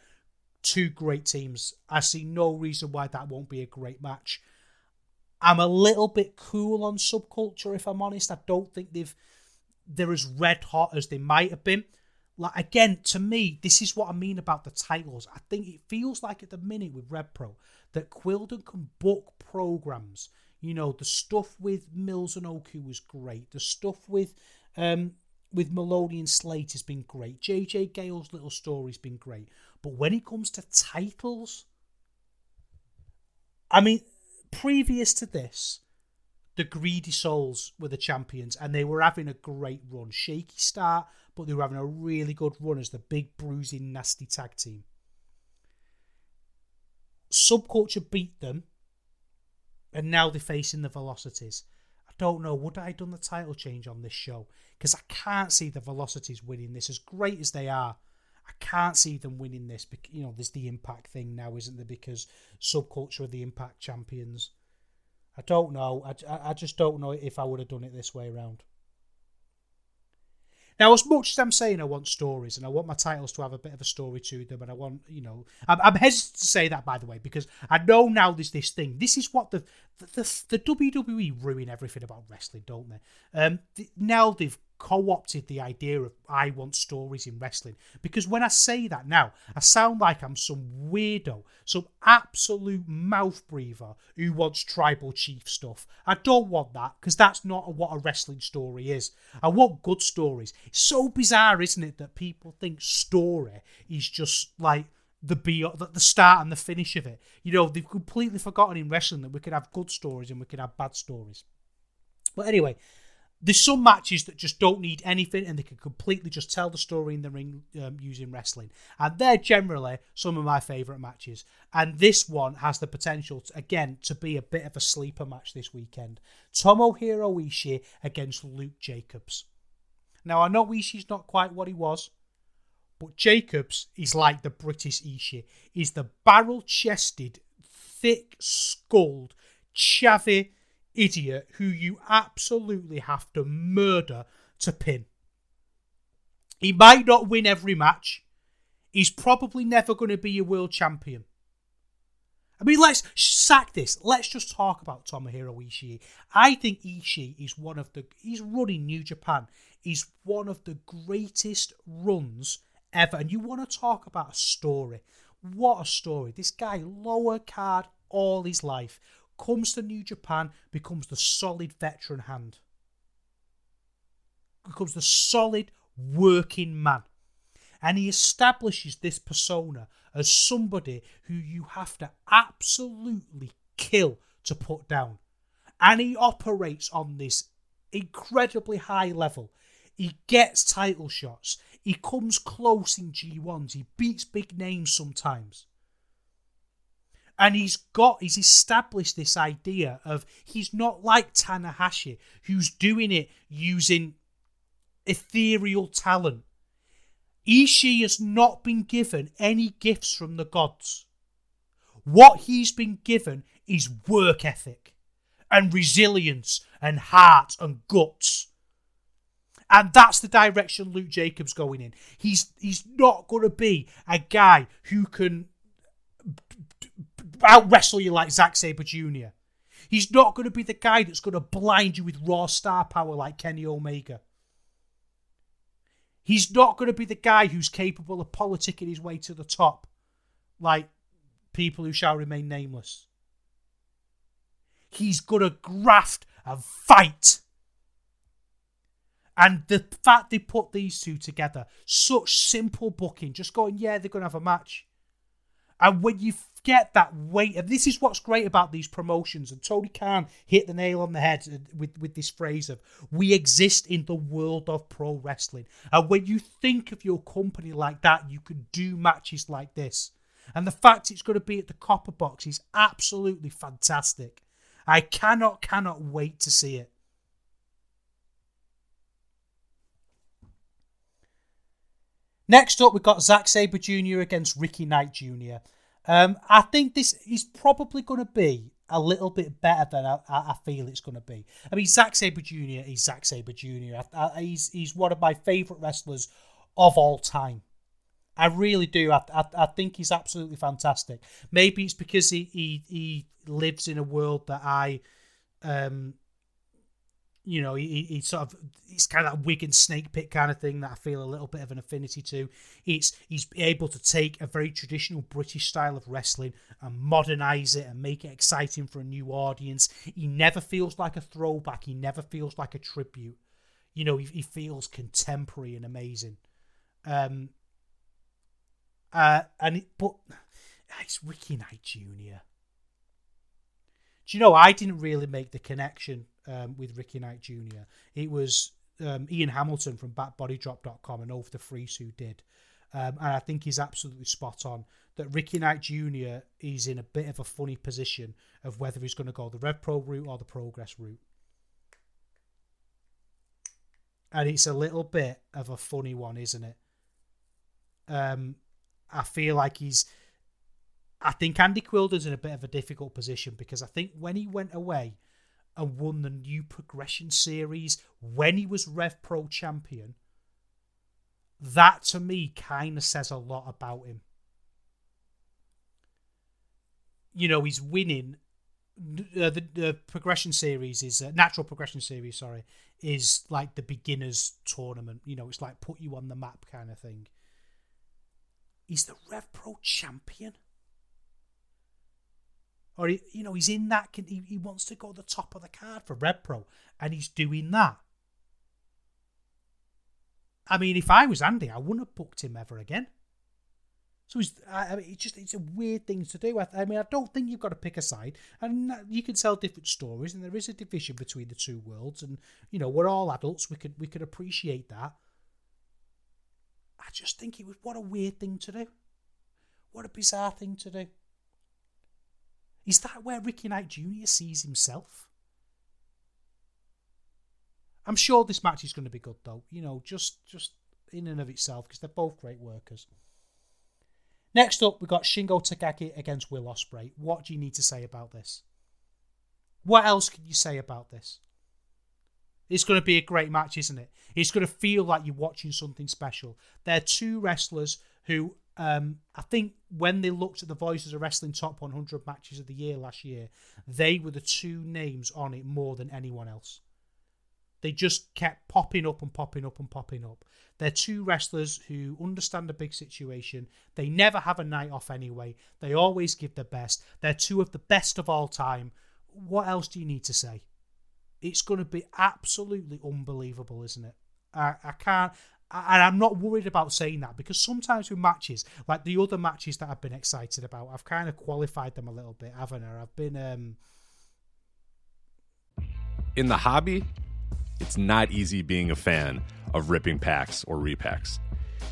Two great teams. I see no reason why that won't be a great match. I'm a little bit cool on subculture, if I'm honest. I don't think they've they're as red hot as they might have been. Like again, to me, this is what I mean about the titles. I think it feels like at the minute with Rev Pro that Quildan can book programs. You know, the stuff with Mills and Oku was great. The stuff with um with Moloney and Slate has been great. JJ Gale's little story's been great. But when it comes to titles, I mean, previous to this, the Greedy Souls were the champions and they were having a great run. Shaky start, but they were having a really good run as the big, bruising, nasty tag team. Subculture beat them and now they're facing the Velocities. I don't know, would I have done the title change on this show? Because I can't see the Velocities winning this, as great as they are. I can't see them winning this. Because, You know, there's the Impact thing now, isn't there? Because Subculture are the Impact champions. I don't know. I, I just don't know if I would have done it this way around. Now, as much as I'm saying I want stories and I want my titles to have a bit of a story to them, and I want, you know, I'm, I'm hesitant to say that by the way because I know now there's this thing. This is what the the, the, the WWE ruin everything about wrestling, don't they? Um, the, now they've co-opted the idea of I want stories in wrestling because when I say that now, I sound like I'm some weirdo, some absolute mouth breather who wants tribal chief stuff. I don't want that because that's not what a wrestling story is. I want good stories. It's so bizarre, isn't it, that people think story is just like the be the start and the finish of it. You know, they've completely forgotten in wrestling that we can have good stories and we can have bad stories. But anyway, there's some matches that just don't need anything and they can completely just tell the story in the ring um, using wrestling. And they're generally some of my favourite matches. And this one has the potential, to, again, to be a bit of a sleeper match this weekend. Tomohiro Ishii against Luke Jacobs. Now, I know Ishii's not quite what he was, but Jacobs is like the British Ishii. He's the barrel chested, thick skulled, chavvy idiot who you absolutely have to murder to pin. He might not win every match. He's probably never going to be a world champion. I mean, let's sack this. Let's just talk about Tomohiro Ishii. I think Ishii is one of the. He's running New Japan. He's one of the greatest runs ever. And you want to talk about a story. What a story. This guy, lower card all his life, comes to New Japan, becomes the solid veteran hand. Becomes the solid working man. And he establishes this persona as somebody who you have to absolutely kill to put down. And he operates on this incredibly high level. He gets title shots. He comes close in G1s. He beats big names sometimes. And he's got, he's established this idea of he's not like Tanahashi, who's doing it using ethereal talent. Ishii has not been given any gifts from the gods. What he's been given is work ethic and resilience and heart and guts. And that's the direction Luke Jacobs going in. He's he's not going to be a guy who can out wrestle you like Zack Sabre Jr. He's not going to be the guy that's going to blind you with raw star power like Kenny Omega. He's not going to be the guy who's capable of politicking his way to the top like people who shall remain nameless. He's going to graft and fight. And the fact they put these two together, such simple booking, just going, yeah, they're going to have a match. And when you get that weight, and this is what's great about these promotions, and Tony Khan hit the nail on the head with, with this phrase of, we exist in the world of pro wrestling. And when you think of your company like that, you can do matches like this. And the fact it's going to be at the Copper Box is absolutely fantastic. I cannot, cannot wait to see it. Next up, we've got Zack Sabre Jr. against Ricky Knight Jr. Um, I think this is probably going to be a little bit better than I, I feel it's going to be. I mean, Zack Sabre Jr. is Zack Sabre Jr. I, I, he's he's one of my favourite wrestlers of all time. I really do. I, I, I think he's absolutely fantastic. Maybe it's because he, he, he lives in a world that I um, you know, he, he sort of it's kind of that Wigan snake pit kind of thing that I feel a little bit of an affinity to. It's he's able to take a very traditional British style of wrestling and modernize it and make it exciting for a new audience. He never feels like a throwback. He never feels like a tribute. You know, he, he feels contemporary and amazing. Um. Uh, and it, but it's Ricky Knight Jr. Do you know I didn't really make the connection um, with Ricky Knight Jr. It was um, Ian Hamilton from BackBodyDrop.com and Over the Freeze who did. Um, and I think he's absolutely spot on that Ricky Knight Jr. is in a bit of a funny position of whether he's going to go the Rev Pro route or the Progress route. And it's a little bit of a funny one, isn't it? Um, I feel like he's. I think Andy Quildan's in a bit of a difficult position because I think when he went away and won the new progression series when he was Rev Pro champion, that to me kind of says a lot about him. You know, he's winning. Uh, the, the progression series is uh, natural progression series. Sorry, is like the beginners tournament. You know, it's like put you on the map kind of thing. He's the Rev Pro champion or he, you know he's in that he, he wants to go the top of the card for Rev Pro and he's doing that. I mean if I was Andy I wouldn't have booked him ever again. So he's I mean it's just it's a weird thing to do. I mean I don't think you've got to pick a side. And you can tell different stories and there is a division between the two worlds and you know we're all adults. We could we could appreciate that. I just think it was what a weird thing to do. What a bizarre thing to do is that where Ricky Knight Jr. sees himself? I'm sure this match is going to be good, though. You know, just just in and of itself, because they're both great workers. Next up, we've got Shingo Takagi against Will Ospreay. What do you need to say about this? What else can you say about this? It's going to be a great match, isn't it? It's going to feel like you're watching something special. They're two wrestlers who um, I think when they looked at the Voices of Wrestling Top 100 matches of the year last year, they were the two names on it more than anyone else. They just kept popping up and popping up and popping up. They're two wrestlers who understand a big situation. They never have a night off anyway. They always give their best. They're two of the best of all time. What else do you need to say? It's going to be absolutely unbelievable, isn't it? I, I can't. And I'm not worried about saying that because sometimes with matches, like the other matches that I've been excited about, I've kind of qualified them a little bit, haven't I? I've been. Um... In the hobby, it's not easy being a fan of ripping packs or repacks.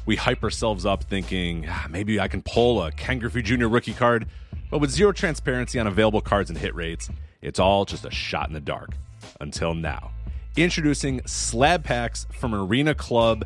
We hype ourselves up thinking ah, maybe I can pull a Ken Griffey Jr. rookie card, but with zero transparency on available cards and hit rates, it's all just a shot in the dark. Until now. Introducing slab packs from Arena Club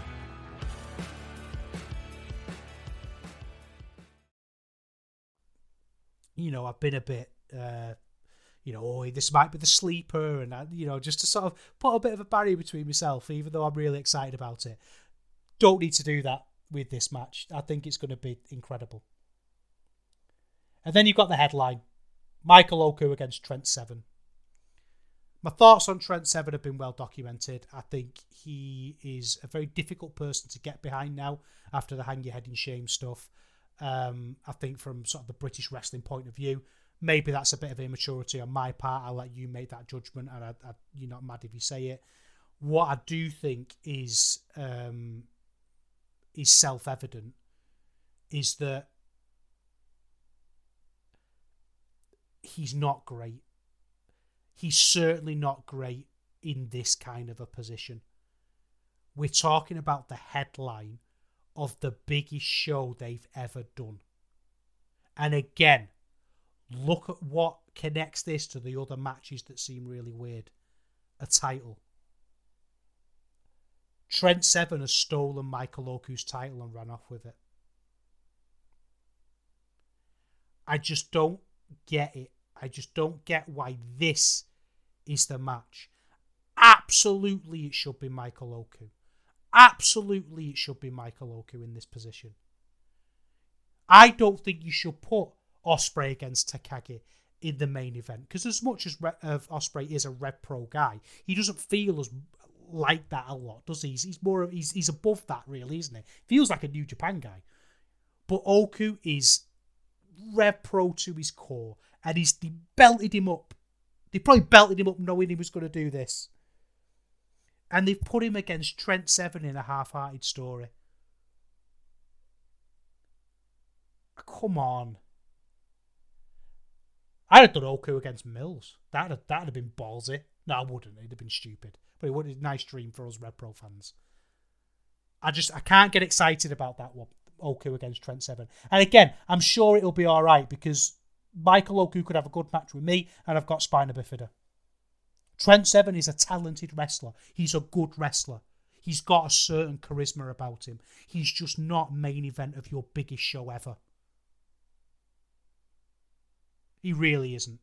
You know, I've been a bit uh, you know, oh, this might be the sleeper, and you know, just to sort of put a bit of a barrier between myself, even though I'm really excited about it. Don't need to do that with this match. I think it's going to be incredible. And then you've got the headline Michael Oku against Trent Seven. My thoughts on Trent Seven have been well documented. I think he is a very difficult person to get behind now after the hang your head in shame stuff. Um, I think from sort of the British wrestling point of view, maybe that's a bit of immaturity on my part. I'll let you make that judgment, and I, I, you're not mad if you say it. What I do think is um, is self evident is that he's not great. He's certainly not great in this kind of a position. We're talking about the headline of the biggest show they've ever done. And again, Look at what connects this to the other matches that seem really weird. A title. Trent Seven has stolen Michael Oku's title and ran off with it. I just don't get it. I just don't get why this is the match. Absolutely, it should be Michael Oku. Absolutely, it should be Michael Oku in this position. I don't think you should put Ospreay against Takagi in the main event because as much as Re- Ospreay is a Rev Pro guy, he doesn't feel as like that a lot, does he? He's, he's more he's he's above that really, isn't he? Feels like a New Japan guy, but Oku is Rev Pro to his core, and he's belted him up. They probably belted him up knowing he was going to do this, and they've put him against Trent Seven in a half-hearted story. Come on. I'd have done Oku against Mills. That'd have, that'd have been ballsy. No, I wouldn't. It'd have been stupid. But it would have been a nice dream for us Rev Pro fans. I just I can't get excited about that one. Oku against Trent Seven. And again, I'm sure it'll be all right because Michael Oku could have a good match with me, and I've got Spina Bifida. Trent Seven is a talented wrestler. He's a good wrestler. He's got a certain charisma about him. He's just not main event of your biggest show ever. He really isn't.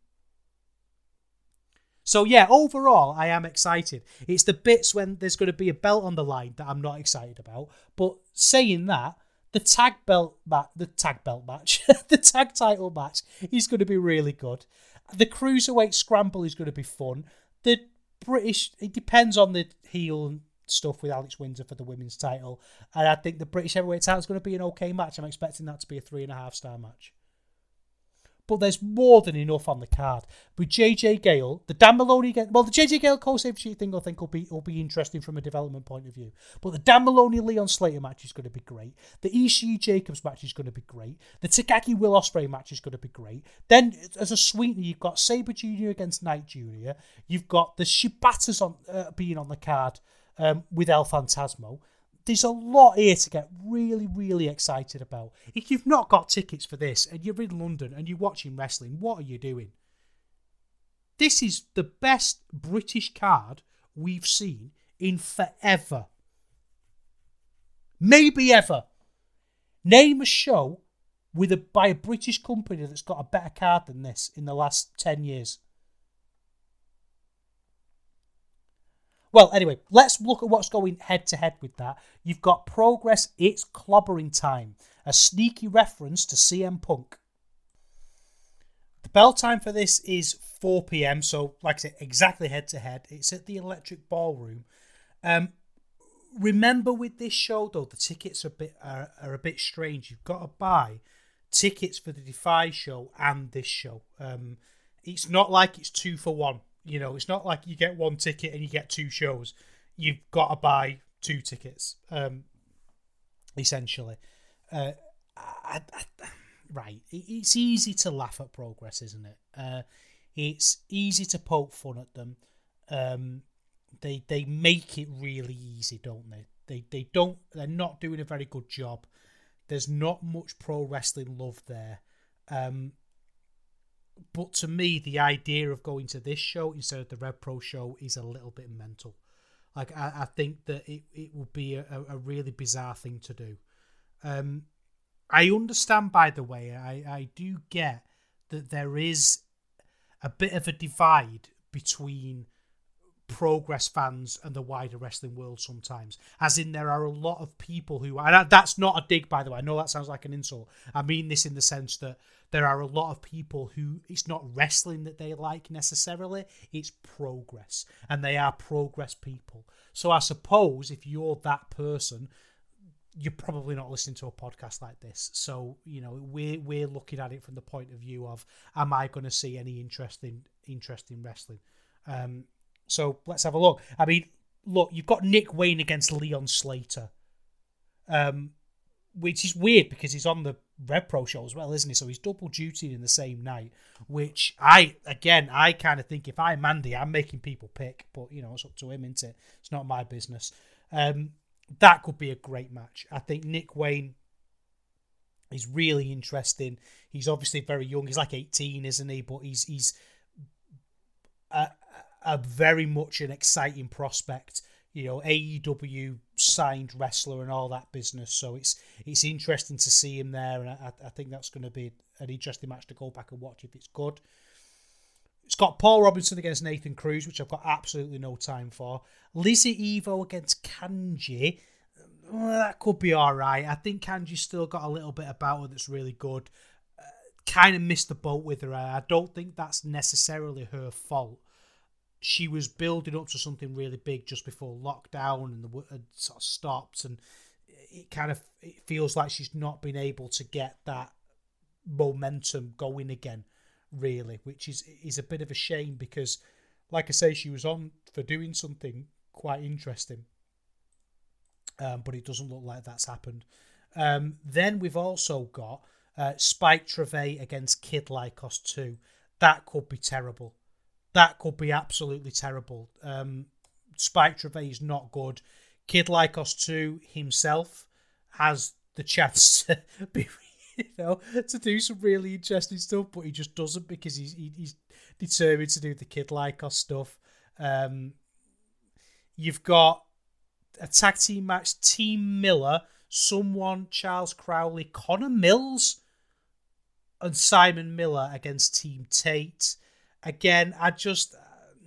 So yeah, overall, I am excited. It's the bits when there's going to be a belt on the line that I'm not excited about. But saying that, the tag belt match, the tag belt match, the tag title match is going to be really good. The cruiserweight scramble is going to be fun. The British, it depends on the heel stuff with Alex Windsor for the women's title, and I think the British heavyweight title is going to be an okay match. I'm expecting that to be a three and a half star match but there's more than enough on the card. With JJ Gale, the Dan Moloney again. Well, the JJ Gale Cole Save Sheet thing I think will be will be interesting from a development point of view. But the Dan Moloney Leon Slater match is going to be great. The Ishii Jacobs match is going to be great. The Takagi Will Ospreay match is going to be great. Then as a sweetener, you've got Sabre Junior against Knight Junior. You've got the Shibatas on uh, being on the card um, with El Phantasmo there's a lot here to get really, really excited about. If you've not got tickets for this and you're in London and you're watching wrestling, what are you doing? This is the best British card we've seen in forever. Maybe ever. Name a show with a by a British company that's got a better card than this in the last 10 years. Well, anyway, let's look at what's going head to head with that. You've got Progress, It's Clobbering Time, a sneaky reference to CM Punk. The bell time for this is 4 pm, so like I said, exactly head to head. It's at the Electric Ballroom. Um, remember with this show though, the tickets are a bit are, are a bit strange. You've got to buy tickets for the Defy show and this show. Um, it's not like it's two for one. You know, it's not like you get one ticket and you get two shows. You've got to buy two tickets, um, essentially. Uh, I, I, right, it's easy to laugh at progress, isn't it? Uh, it's easy to poke fun at them. Um, they they make it really easy, don't they? They they don't. They're not doing a very good job. There's not much pro wrestling love there. Um, but to me, the idea of going to this show instead of the Rev Pro show is a little bit mental. Like I, I think that it, it would be a, a really bizarre thing to do. Um, I understand, by the way, I, I do get that there is a bit of a divide between progress fans and the wider wrestling world sometimes. As in, there are a lot of people who, and that's not a dig, by the way. I know that sounds like an insult. I mean this in the sense that there are a lot of people who it's not wrestling that they like necessarily, it's progress. And they are progress people. So I suppose if you're that person, you're probably not listening to a podcast like this. So, you know, we're we're looking at it from the point of view of am I going to see any interesting interesting wrestling? Um, so let's have a look. I mean, look, you've got Nick Wayne against Leon Slater, um, which is weird because he's on the Rev Pro show as well, isn't he? So he's double duty in the same night. Which I, again, I kind of think if I'm Andy, I'm making people pick, but you know, it's up to him, isn't it? It's not my business. Um, that could be a great match. I think Nick Wayne is really interesting. He's obviously very young. He's like 18, isn't he? But he's he's a, a very much an exciting prospect. You know, AEW signed wrestler and all that business. So it's it's interesting to see him there, and I, I think that's going to be an interesting match to go back and watch if it's good. It's got Paul Robinson against Nathan Cruz, which I've got absolutely no time for. Lizzie Evo against Kanji. Well, that could be all right. I think Kanji's still got a little bit about her that's really good. Uh, kind of missed the boat with her. I don't think that's necessarily her fault. She was building up to something really big just before lockdown, and the had sort of stopped, and it kind of it feels like she's not been able to get that momentum going again really, which is is a bit of a shame because, like I say, she was on for doing something quite interesting, um, but it doesn't look like that's happened. Um, then we've also got uh, Spike Trivet against Kid Lykos 2. That could be terrible. That could be absolutely terrible. Um, Spike is not good. Kid Lykos 2 himself has the chance to be you know, to do some really interesting stuff, but he just doesn't because he's he, he's determined to do the Kid Lykos stuff. Um, you've got a tag team match: Team Miller, someone, Charles Crowley, Connor Mills, and Simon Miller against Team Tate. Again, I just.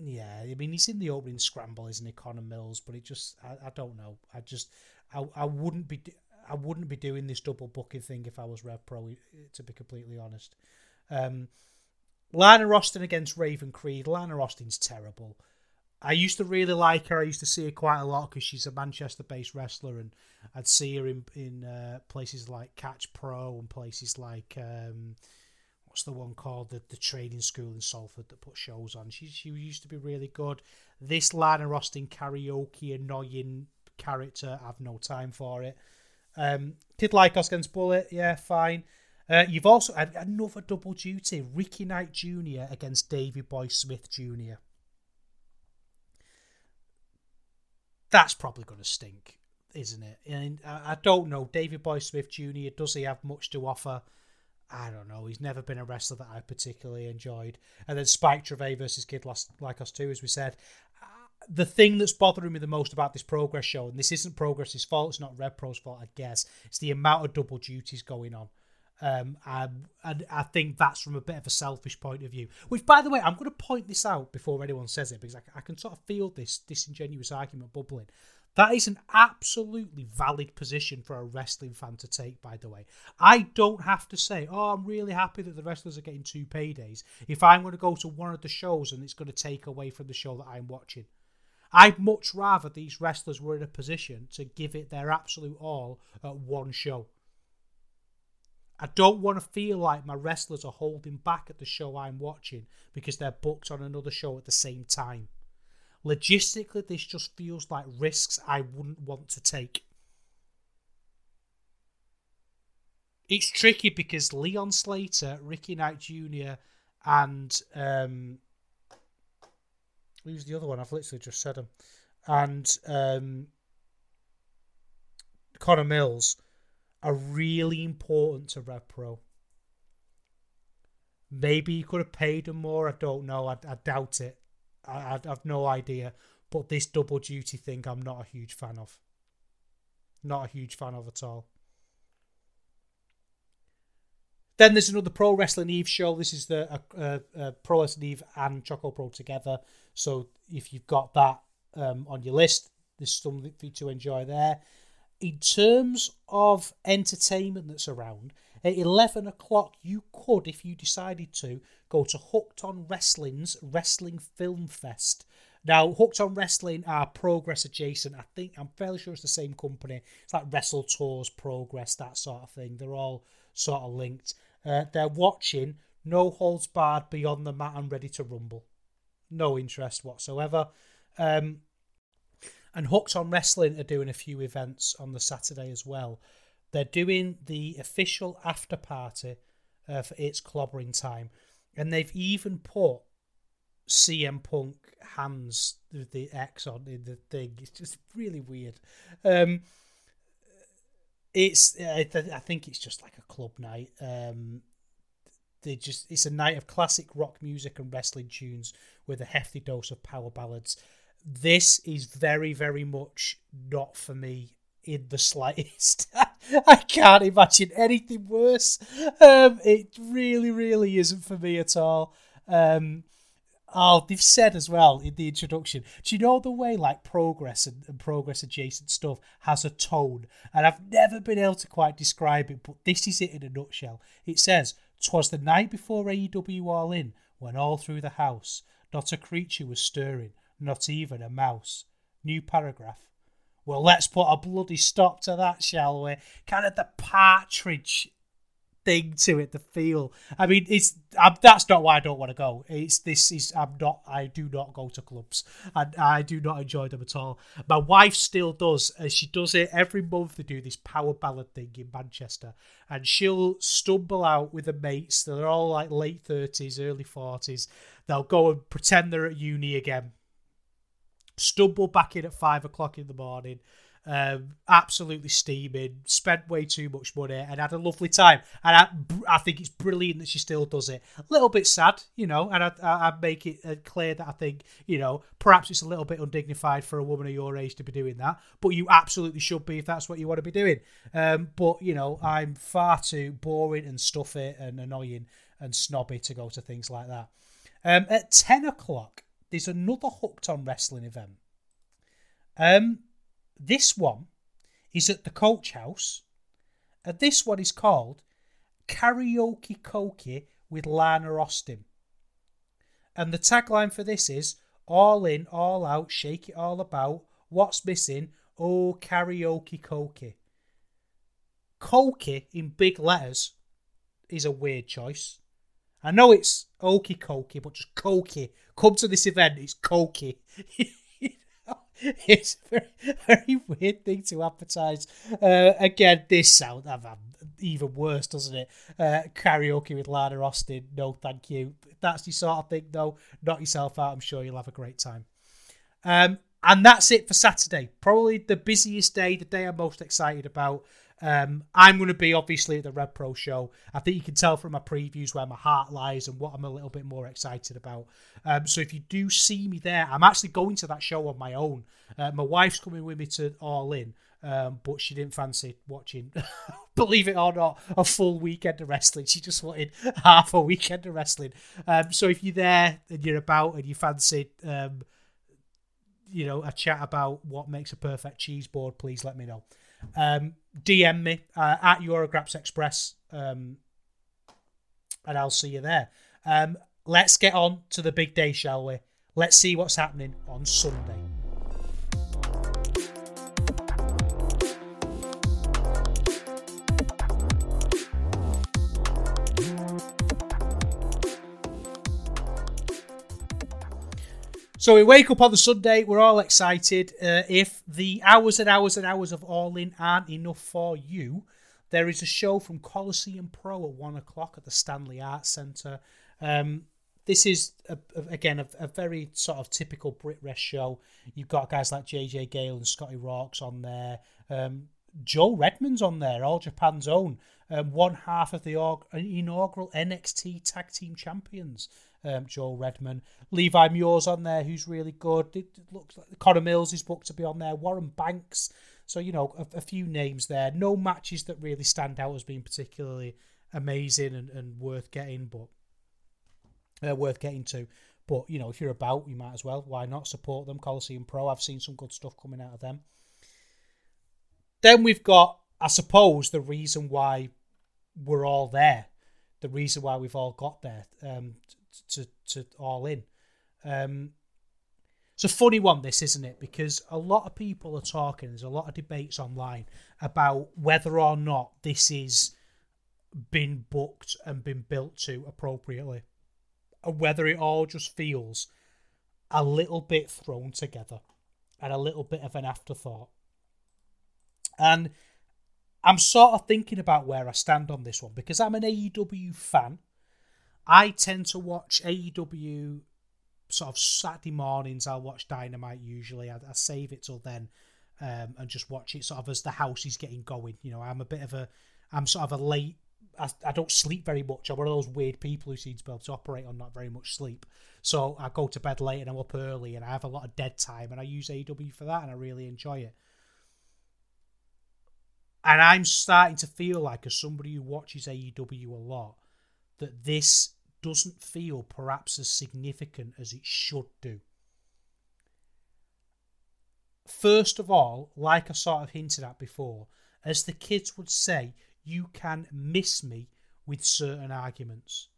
Yeah, I mean he's in the opening scramble, isn't he, Connor Mills? But it just, I, I don't know. I just, I, I wouldn't be. I wouldn't be doing this double booking thing if I was Rev Pro, to be completely honest. Um, Lana Austin against Raven Creed. Lana Austin's terrible. I used to really like her. I used to see her quite a lot because she's a Manchester-based wrestler, and I'd see her in in uh, places like Catch Pro and places like um, what's the one called the the training school in Salford that put shows on. She she used to be really good. This Lana Austin karaoke annoying character, I've no time for it. Um, Kid Lykos against Bullet, yeah, fine. Uh, you've also had another double duty, Ricky Knight Jr. against Davy Boy Smith Jr. That's probably going to stink, isn't it? And I, I don't know. David Boy Smith Jr. Does he have much to offer? I don't know. He's never been a wrestler that I particularly enjoyed. And then Spike Trivet versus Kid Lykos 2, as we said the thing that's bothering me the most about this progress show, and this isn't progress's fault, it's not Rev Pro's fault, I guess, it's the amount of double duties going on. Um, and, and I think that's from a bit of a selfish point of view. Which, by the way, I'm going to point this out before anyone says it because I, I can sort of feel this disingenuous argument bubbling. That is an absolutely valid position for a wrestling fan to take, by the way. I don't have to say, oh, I'm really happy that the wrestlers are getting two paydays if I'm going to go to one of the shows and it's going to take away from the show that I'm watching. I'd much rather these wrestlers were in a position to give it their absolute all at one show. I don't want to feel like my wrestlers are holding back at the show I'm watching because they're booked on another show at the same time. Logistically, this just feels like risks I wouldn't want to take. It's tricky because Leon Slater, Ricky Knight Jr., and um, who's the other one? I've literally just said him, and um, Connor Mills are really important to Rev Pro. Maybe you could have paid them more. I don't know. I, I doubt it. I, I have no idea. But this double duty thing, I'm not a huge fan of. Not a huge fan of at all. Then there's another Pro Wrestling Eve show. This is the uh, uh, uh, Pro Wrestling Eve and Choco Pro together. So if you've got that um, on your list, there's something for you to enjoy there. In terms of entertainment that's around, at 11 o'clock, you could, if you decided to, go to Hooked on Wrestling's Wrestling Film Fest. Now, Hooked on Wrestling are Progress adjacent. I think, I'm fairly sure it's the same company. It's like Wrestle Tours, Progress, that sort of thing. They're all sort of linked. Uh, they're watching No Holds Barred Beyond the Mat and Ready to Rumble. No interest whatsoever. Um, and Hooked on Wrestling are doing a few events on the Saturday as well. They're doing the official after party uh, for It's Clobbering Time. And they've even put CM Punk hands the, the X on in the thing. It's just really weird. Um, it's I, I think it's just like a club night. Um, they just it's a night of classic rock music and wrestling tunes with a hefty dose of power ballads. This is very very much not for me in the slightest. I can't imagine anything worse. Um, it really really isn't for me at all. Um, Oh, they've said as well in the introduction. Do you know the way like progress and, and, progress adjacent stuff has a tone? And I've never been able to quite describe it, but this is it in a nutshell. It says, "Twas the night before AEW All In, when all through the house not a creature was stirring, not even a mouse." New paragraph. Well, let's put a bloody stop to that, shall we? Kind of the partridge thing to it, the feel. I mean, it's I'm, that's not why I don't want to go. It's this is I'm not. I do not go to clubs, and I do not enjoy them at all. My wife still does, and she does it every month. They do this power ballad thing in Manchester, and she'll stumble out with the mates. They're all like late thirties, early forties. They'll go and pretend they're at uni again. Stumble back in at five o'clock in the morning um, absolutely steaming, spent way too much money, and had a lovely time. And I, I think it's brilliant that she still does it. A little bit sad, you know, and I, I, make it uh, clear that I think, you know, perhaps it's a little bit undignified for a woman of your age to be doing that, but you absolutely should be if that's what you want to be doing. Um, but, you know, I'm far too boring and stuffy and annoying and snobby to go to things like that. Um, at 10 o'clock, there's another Hooked on Wrestling event. Um, this one is at the Coach House, this one is called Karaoke Koki with Lana Austin. And the tagline for this is All in, all out, shake it all about. What's missing? Oh, karaoke Koki. Koki in big letters is a weird choice. I know it's Okie Koki, but just Koki. Come to this event, it's Koki. it's a very, very weird thing to advertise. Uh, again, this sound even worse, doesn't it? Uh, karaoke with Lana Austin. No, thank you. That's your sort of thing, though, knock yourself out. I'm sure you'll have a great time. Um, and that's it for Saturday. Probably the busiest day, the day I'm most excited about. Um, I'm going to be obviously at the Rev Pro show. I think you can tell from my previews where my heart lies and what I'm a little bit more excited about. Um, so if you do see me there, I'm actually going to that show on my own. Uh, my wife's coming with me to All In, um, but she didn't fancy watching, believe it or not, a full weekend of wrestling. She just wanted half a weekend of wrestling. Um, so if you're there and you're about and you fancy, um, you know, a chat about what makes a perfect cheese board, please let me know. Um, DM me uh, at Eurograps Express, um, and I'll see you there. Um, let's get on to the big day, shall we? Let's see what's happening on Sunday. So we wake up on the Sunday, we're all excited. Uh, if the hours and hours and hours of All In aren't enough for you, there is a show from Coliseum Pro at one o'clock at the Stanley Arts Centre. Um, this is a, a, again a, a, very sort of typical Brit Wres show. You've got guys like JJ Gale and Scotty Rocks on there. Um, Joel Redman's on there, All Japan's own. Um, one half of the inaugural NXT Tag Team Champions um, Joel Redman. Levi Muir's on there, who's really good. It, looks like Connor Mills is booked to be on there. Warren Banks. So, you know, a, a, few names there. No matches that really stand out as being particularly amazing and, and worth getting, but uh, worth getting to. But, you know, if you're about, you might as well. Why not support them? Coliseum Pro. I've seen some good stuff coming out of them. Then we've got, I suppose, the reason why we're all there. The reason why we've all got there. Um, to to all in. Um, it's a funny one, this isn't it? Because a lot of people are talking. There's a lot of debates online about whether or not this is been booked and been built to appropriately, or whether it all just feels a little bit thrown together and a little bit of an afterthought. And I'm sort of thinking about where I stand on this one because I'm an AEW fan. I tend to watch AEW sort of Saturday mornings. I'll watch Dynamite usually. I, I save it till then um, and just watch it sort of as the house is getting going. You know, I'm a bit of a, I'm sort of a late. I, I don't sleep very much. I'm one of those weird people who seems to be able to operate on not very much sleep. So I go to bed late and I'm up early and I have a lot of dead time and I use AEW for that and I really enjoy it. And I'm starting to feel like, as somebody who watches AEW a lot, that this doesn't feel perhaps as significant as it should do. First of all, like I sort of hinted at before, as the kids would say, you can miss me with certain arguments.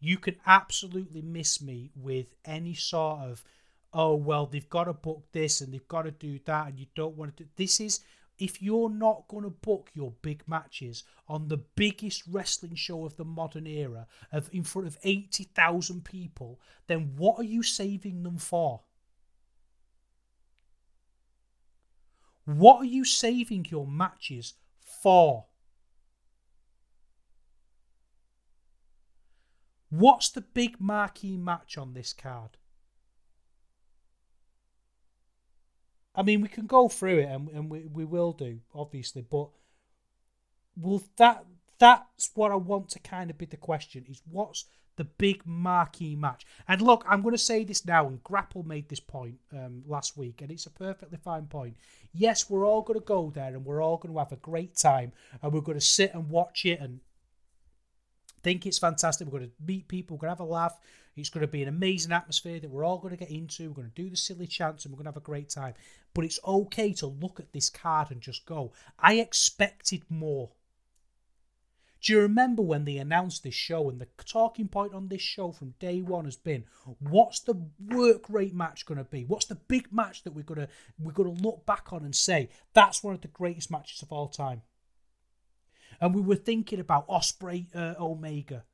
You can absolutely miss me with any sort of, oh, well, they've got to book this and they've got to do that, and you don't want to do this. Is if you're not going to book your big matches on the biggest wrestling show of the modern era of in front of 80,000 people, then what are you saving them for? What are you saving your matches for? What's the big marquee match on this card? I mean, we can go through it, and, and we, we will do, obviously, but will that that's what I want to kind of be the question is what's the big marquee match? And look, I'm going to say this now, and Grapple made this point um, last week, and it's a perfectly fine point. Yes, we're all going to go there, and we're all going to have a great time, and we're going to sit and watch it and think it's fantastic. We're going to meet people, we're going to have a laugh, it's going to be an amazing atmosphere that we're all going to get into. We're going to do the silly chants and we're going to have a great time. But it's okay to look at this card and just go, I expected more. Do you remember when they announced this show and the talking point on this show from day one has been what's the work rate match going to be? What's the big match that we're going to we're going to look back on and say that's one of the greatest matches of all time? And we were thinking about Ospreay uh, Omega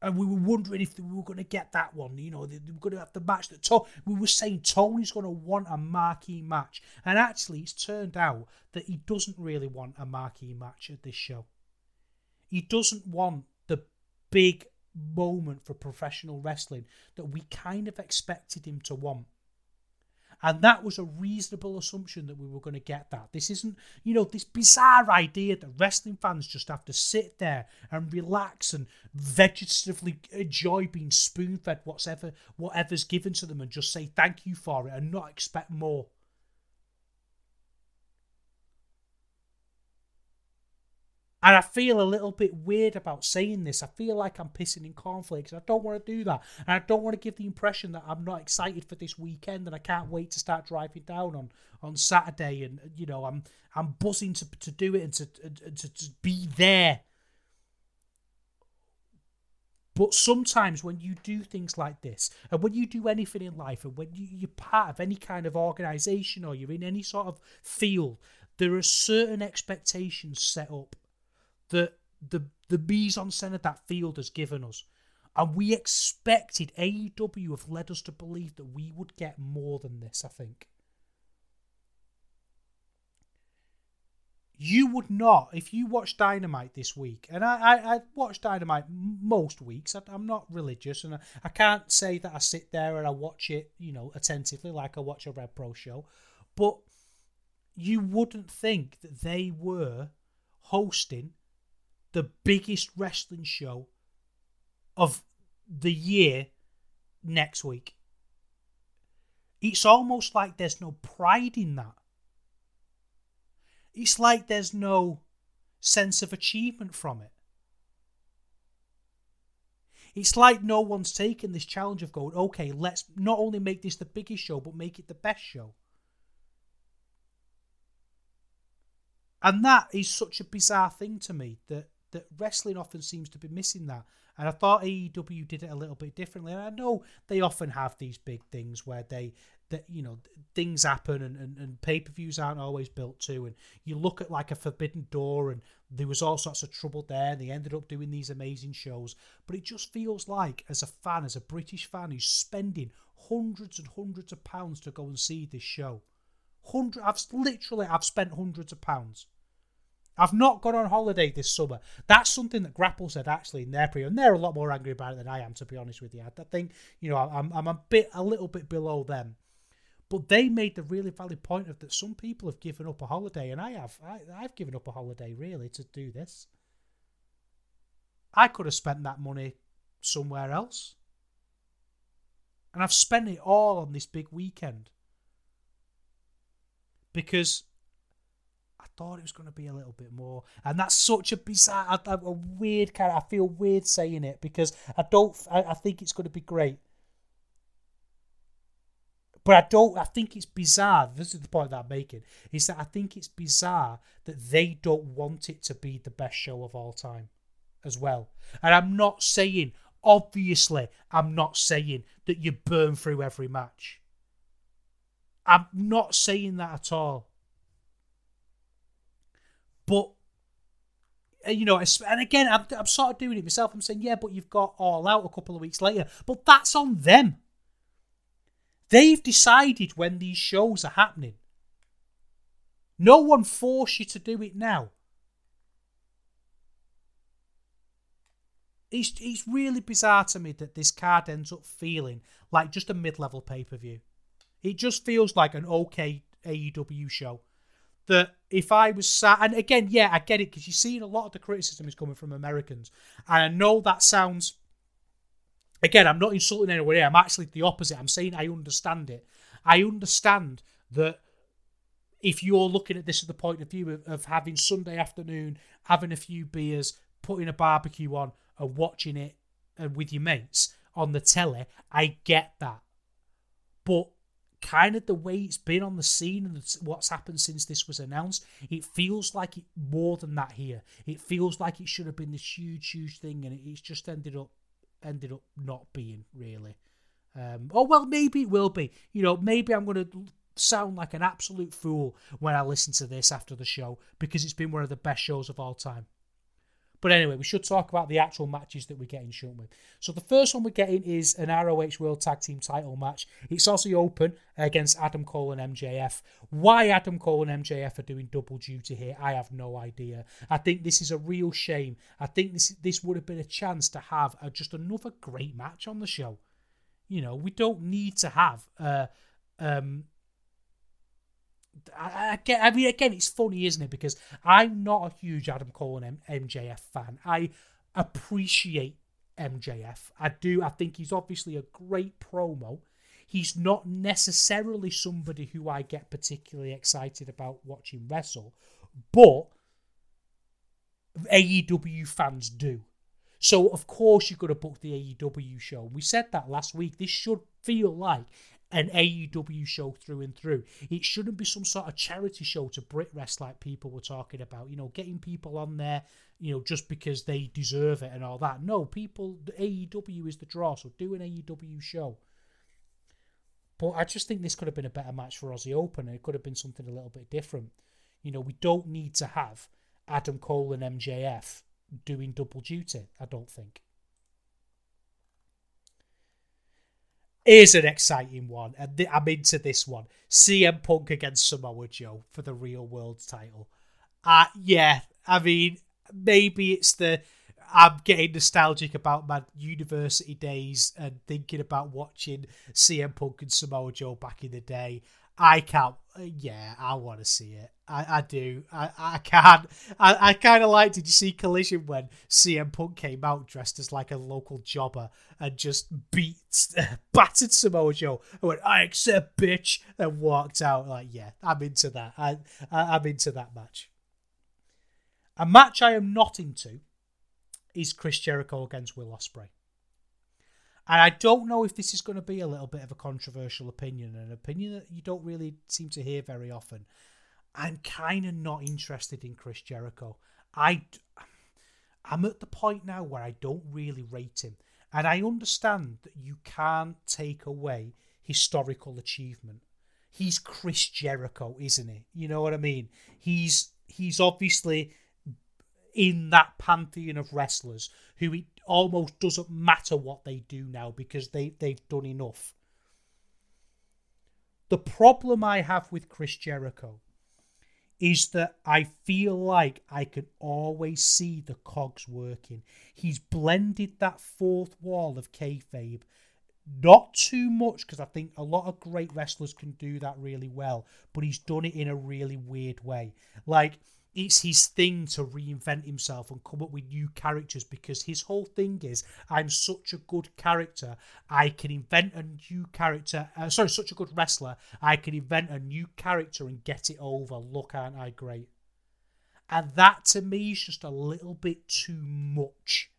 and we were wondering if we were going to get that one. You know, they, were going to have the match that to- we were saying Tony's going to want a marquee match, and actually, it's turned out that he doesn't really want a marquee match at this show. He doesn't want the big moment for professional wrestling that we kind of expected him to want. And that was a reasonable assumption that we were going to get that. This isn't, you know, this bizarre idea that wrestling fans just have to sit there and relax and vegetatively enjoy being spoon fed whatever whatever's given to them and just say thank you for it and not expect more. And I feel a little bit weird about saying this. I feel like I'm pissing in cornflakes. I don't want to do that. And I don't want to give the impression that I'm not excited for this weekend and I can't wait to start driving down on, on Saturday. And, you know, I'm I'm buzzing to, to do it and to, to, to be there. But sometimes when you do things like this, and when you do anything in life, and when you, you're part of any kind of organization or you're in any sort of field, there are certain expectations set up that the the en scène of that field has given us. And we expected AEW have led us to believe that we would get more than this, I think. You would not, if you watch Dynamite this week, and I, I, I watch Dynamite most weeks. I, am not religious, and I, I can't say that I sit there and I watch it, you know, attentively like I watch a Rev Pro show, but you wouldn't think that they were hosting the biggest wrestling show of the year next week. It's almost like there's no pride in that. It's like there's no sense of achievement from it. It's like no one's taken this challenge of going, okay, let's not only make this the biggest show, but make it the best show. And that is such a bizarre thing to me that, that wrestling often seems to be missing that. And I thought AEW did it a little bit differently. And I know they often have these big things where they that you know things happen and, and, and pay-per-views aren't always built to and you look at like a forbidden door and there was all sorts of trouble there and they ended up doing these amazing shows but it just feels like as a fan as a british fan who's spending hundreds and hundreds of pounds to go and see this show hundred i've literally i've spent hundreds of pounds I've not gone on holiday this summer. That's something that Grapple said actually in their pre, and they're a lot more angry about it than I am, to be honest with you. I think you know I'm I'm a bit a little bit below them, but they made the really valid point of that some people have given up a holiday, and I have. I, I've given up a holiday really to do this. I could have spent that money somewhere else, and I've spent it all on this big weekend because thought it was going to be a little bit more. And that's such a bizarre, a, a weird kind of, I feel weird saying it because I don't, I, I think it's going to be great. But I don't, I think it's bizarre. This is the point that I'm making is that I think it's bizarre that they don't want it to be the best show of all time as well. And I'm not saying, obviously, I'm not saying that you burn through every match. I'm not saying that at all. But uh, you know, and again, I'm, I'm sort of doing it myself. I'm saying, yeah, but you've got All Out a couple of weeks later. But that's on them. They've decided when these shows are happening. No one forced you to do it now. It's, it's really bizarre to me that this card ends up feeling like just a mid level pay per view. It just feels like an okay AEW show that if I was sat, and again, yeah, I get it because you're seeing a lot of the criticism is coming from Americans, and I know that sounds. Again, I'm not insulting anyone here. I'm actually the opposite. I'm saying I understand it. I understand that if you're looking at this at the point of view of, of having Sunday afternoon, having a few beers, putting a barbecue on, and watching it uh, with your mates on the telly, I get that. But kind of the way it's been on the scene and what's happened since this was announced, it feels like it more than that here. It feels like it should have been this huge, huge thing, and it's just ended up ended up not being really. Um, oh well, maybe it will be. You know, maybe I'm going to sound like an absolute fool when I listen to this after the show because it's been one of the best shows of all time. But anyway, we should talk about the actual matches that we're getting, shouldn't we? So the first one we're getting is an ROH World Tag Team title match. It's Aussie Open against Adam Cole and MJF. Why Adam Cole and MJF are doing double duty here, I have no idea. I think this is a real shame. I think this this would have been a chance to have a, just another great match on the show. You know, we don't need to have uh, um, I, I, get. I mean, again, it's funny, isn't it? Because I'm not a huge Adam Cole and M- MJF fan. I appreciate MJF. I do. I think he's obviously a great promo. He's not necessarily somebody who I get particularly excited about watching wrestle, but AEW fans do. So of course you've got to book the AEW show. We said that last week. This should feel like an AEW show through and through. It shouldn't be some sort of charity show to Brit Wres like people were talking about, you know, getting people on there, you know, just because they deserve it and all that. No, people, the AEW is the draw, so do an AEW show. But I just think this could have been a better match for Aussie Open, it could have been something a little bit different. You know, we don't need to have Adam Cole and MJF doing double duty, I don't think. Here's an exciting one, and th- I'm into this one. CM Punk against Samoa Joe for the real world title. Uh, yeah, I mean, maybe it's the I'm getting nostalgic about my university days and thinking about watching CM Punk and Samoa Joe back in the day. I can't. Yeah, I want to see it. I, I do. I, I can't. I, I kind of like. Did you see Collision when CM Punk came out dressed as like a local jobber and just beat, battered Samoa Joe? I went, I accept, bitch, and walked out. Like, yeah, I'm into that. I, I I'm into that match. A match I am not into is Chris Jericho against Will Ospreay. And I don't know if this is going to be a little bit of a controversial opinion, an opinion that you don't really seem to hear very often. I'm kind of not interested in Chris Jericho. I, I'm at the point now where I don't really rate him. And I understand that you can't take away historical achievement. He's Chris Jericho, isn't he? You know what I mean? He's he's obviously in that pantheon of wrestlers who it almost doesn't matter what they do now because they, they've done enough. The problem I have with Chris Jericho is that I feel like I can always see the cogs working. He's blended that fourth wall of kayfabe. Not too much, because I think a lot of great wrestlers can do that really well, but he's done it in a really weird way. Like, it's his thing to reinvent himself and come up with new characters because his whole thing is I'm such a good character I can invent a new character uh, sorry such a good wrestler I can invent a new character and get it over. Look aren't I great? And that to me is just a little bit too much.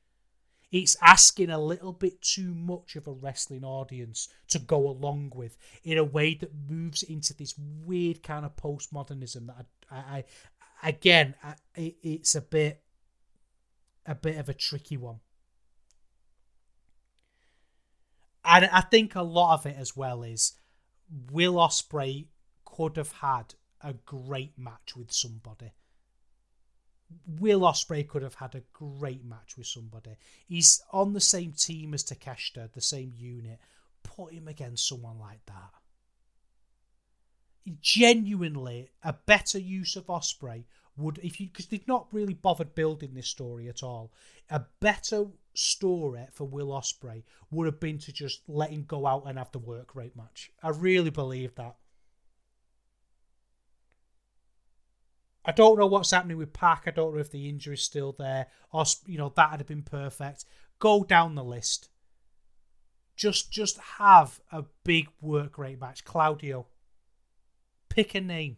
It's asking a little bit too much of a wrestling audience to go along with in a way that moves into this weird kind of postmodernism that I, I, again, it's a bit a bit of a tricky one. And I think a lot of it as well is Will Ospreay could have had a great match with somebody. Will Ospreay could have had a great match with somebody. He's on the same team as Takeshita, the same unit. Put him against someone like that genuinely a better use of Ospreay would if you because they've not really bothered building this story at all. A better story for Will Ospreay would have been to just let him go out and have the work rate match. I really believe that. I don't know what's happening with Pac. I don't know if the injury's still there. Or you know that would have been perfect. Go down the list. Just just have a big work rate match. Claudio, Pick a name.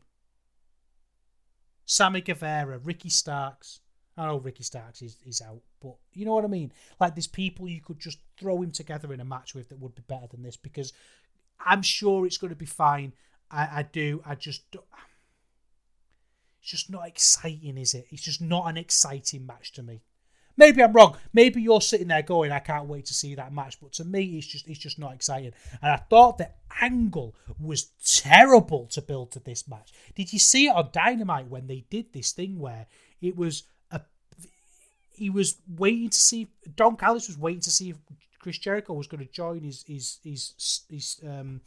Sammy Guevara, Ricky Starks. I know Ricky Starks is, is out, but you know what I mean? Like, there's people you could just throw him together in a match with that would be better than this because I'm sure it's going to be fine. I, I do. I just. It's just not exciting, is it? It's just not an exciting match to me. Maybe I'm wrong. Maybe you're sitting there going, I can't wait to see that match. But to me, it's just it's just not exciting. And I thought the angle was terrible to build to this match. Did you see it on Dynamite when they did this thing where it was a he was waiting to see Don Callis was waiting to see if Chris Jericho was going to join his his his his um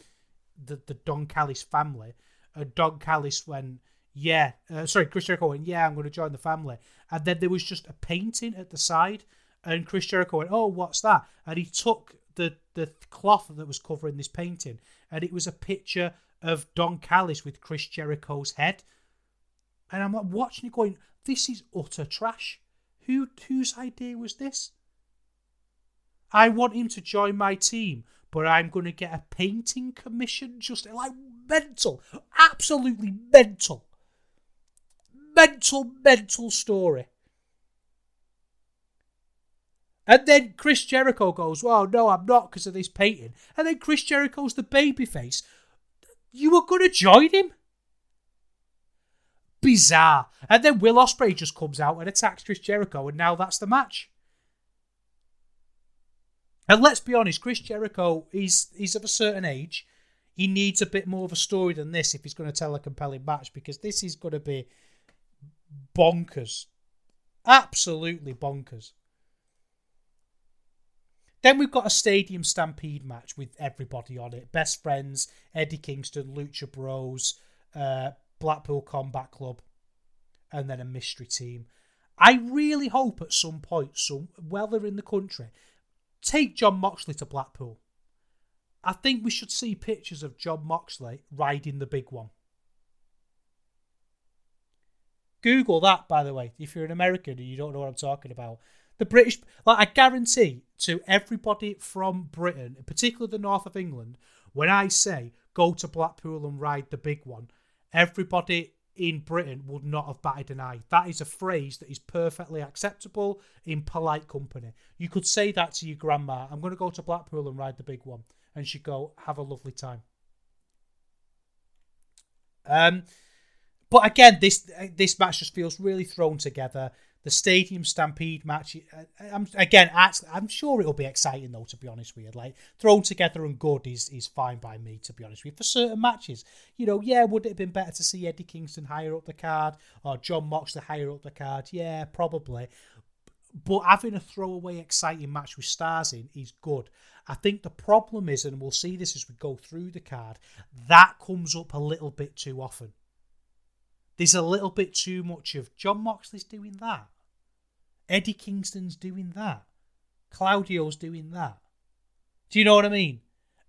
the the Don Callis family. And Don Callis went yeah, uh, sorry, Chris Jericho went, yeah, I'm going to join the family. And then there was just a painting at the side, and Chris Jericho went, oh, what's that? And he took the, the cloth that was covering this painting, and it was a picture of Don Callis with Chris Jericho's head. And I'm like watching it going, this is utter trash. Who whose idea was this? I want him to join my team, but I'm going to get a painting commission just like mental, absolutely mental mental, mental story. And then Chris Jericho goes, Well, no, I'm not because of this painting. And then Chris Jericho's the babyface. You were going to join him? Bizarre. And then Will Ospreay just comes out and attacks Chris Jericho, and now that's the match. And let's be honest, Chris Jericho, he's, he's of a certain age. He needs a bit more of a story than this if he's going to tell a compelling match because this is going to be bonkers. Absolutely bonkers. Then we've got a stadium stampede match with everybody on it. Best friends, Eddie Kingston, Lucha Bros, uh, Blackpool Combat Club, and then a mystery team. I really hope at some point, some while they're in the country, take Jon Moxley to Blackpool. I think we should see pictures of Jon Moxley riding the big one. Google that, by the way, if you're an American and you don't know what I'm talking about. The British, like I guarantee to everybody from Britain, particularly the north of England, when I say go to Blackpool and ride the big one, everybody in Britain would not have batted an eye. That is a phrase that is perfectly acceptable in polite company. You could say that to your grandma. I'm going to go to Blackpool and ride the big one, and she'd go, "Have a lovely time." Um, but again, this this match just feels really thrown together. The Stadium Stampede match, uh, I'm, again, I'm sure it'll be exciting though. To be honest with you, like thrown together and good is is fine by me. To be honest with you, for certain matches, you know, yeah, would it have been better to see Eddie Kingston higher up the card or Jon Moxley higher up the card? Yeah, probably. But having a throwaway exciting match with stars in is good. I think the problem is, and we'll see this as we go through the card, that comes up a little bit too often. There's a little bit too much of Jon Moxley's doing that. Eddie Kingston's doing that. Claudio's doing that. Do you know what I mean?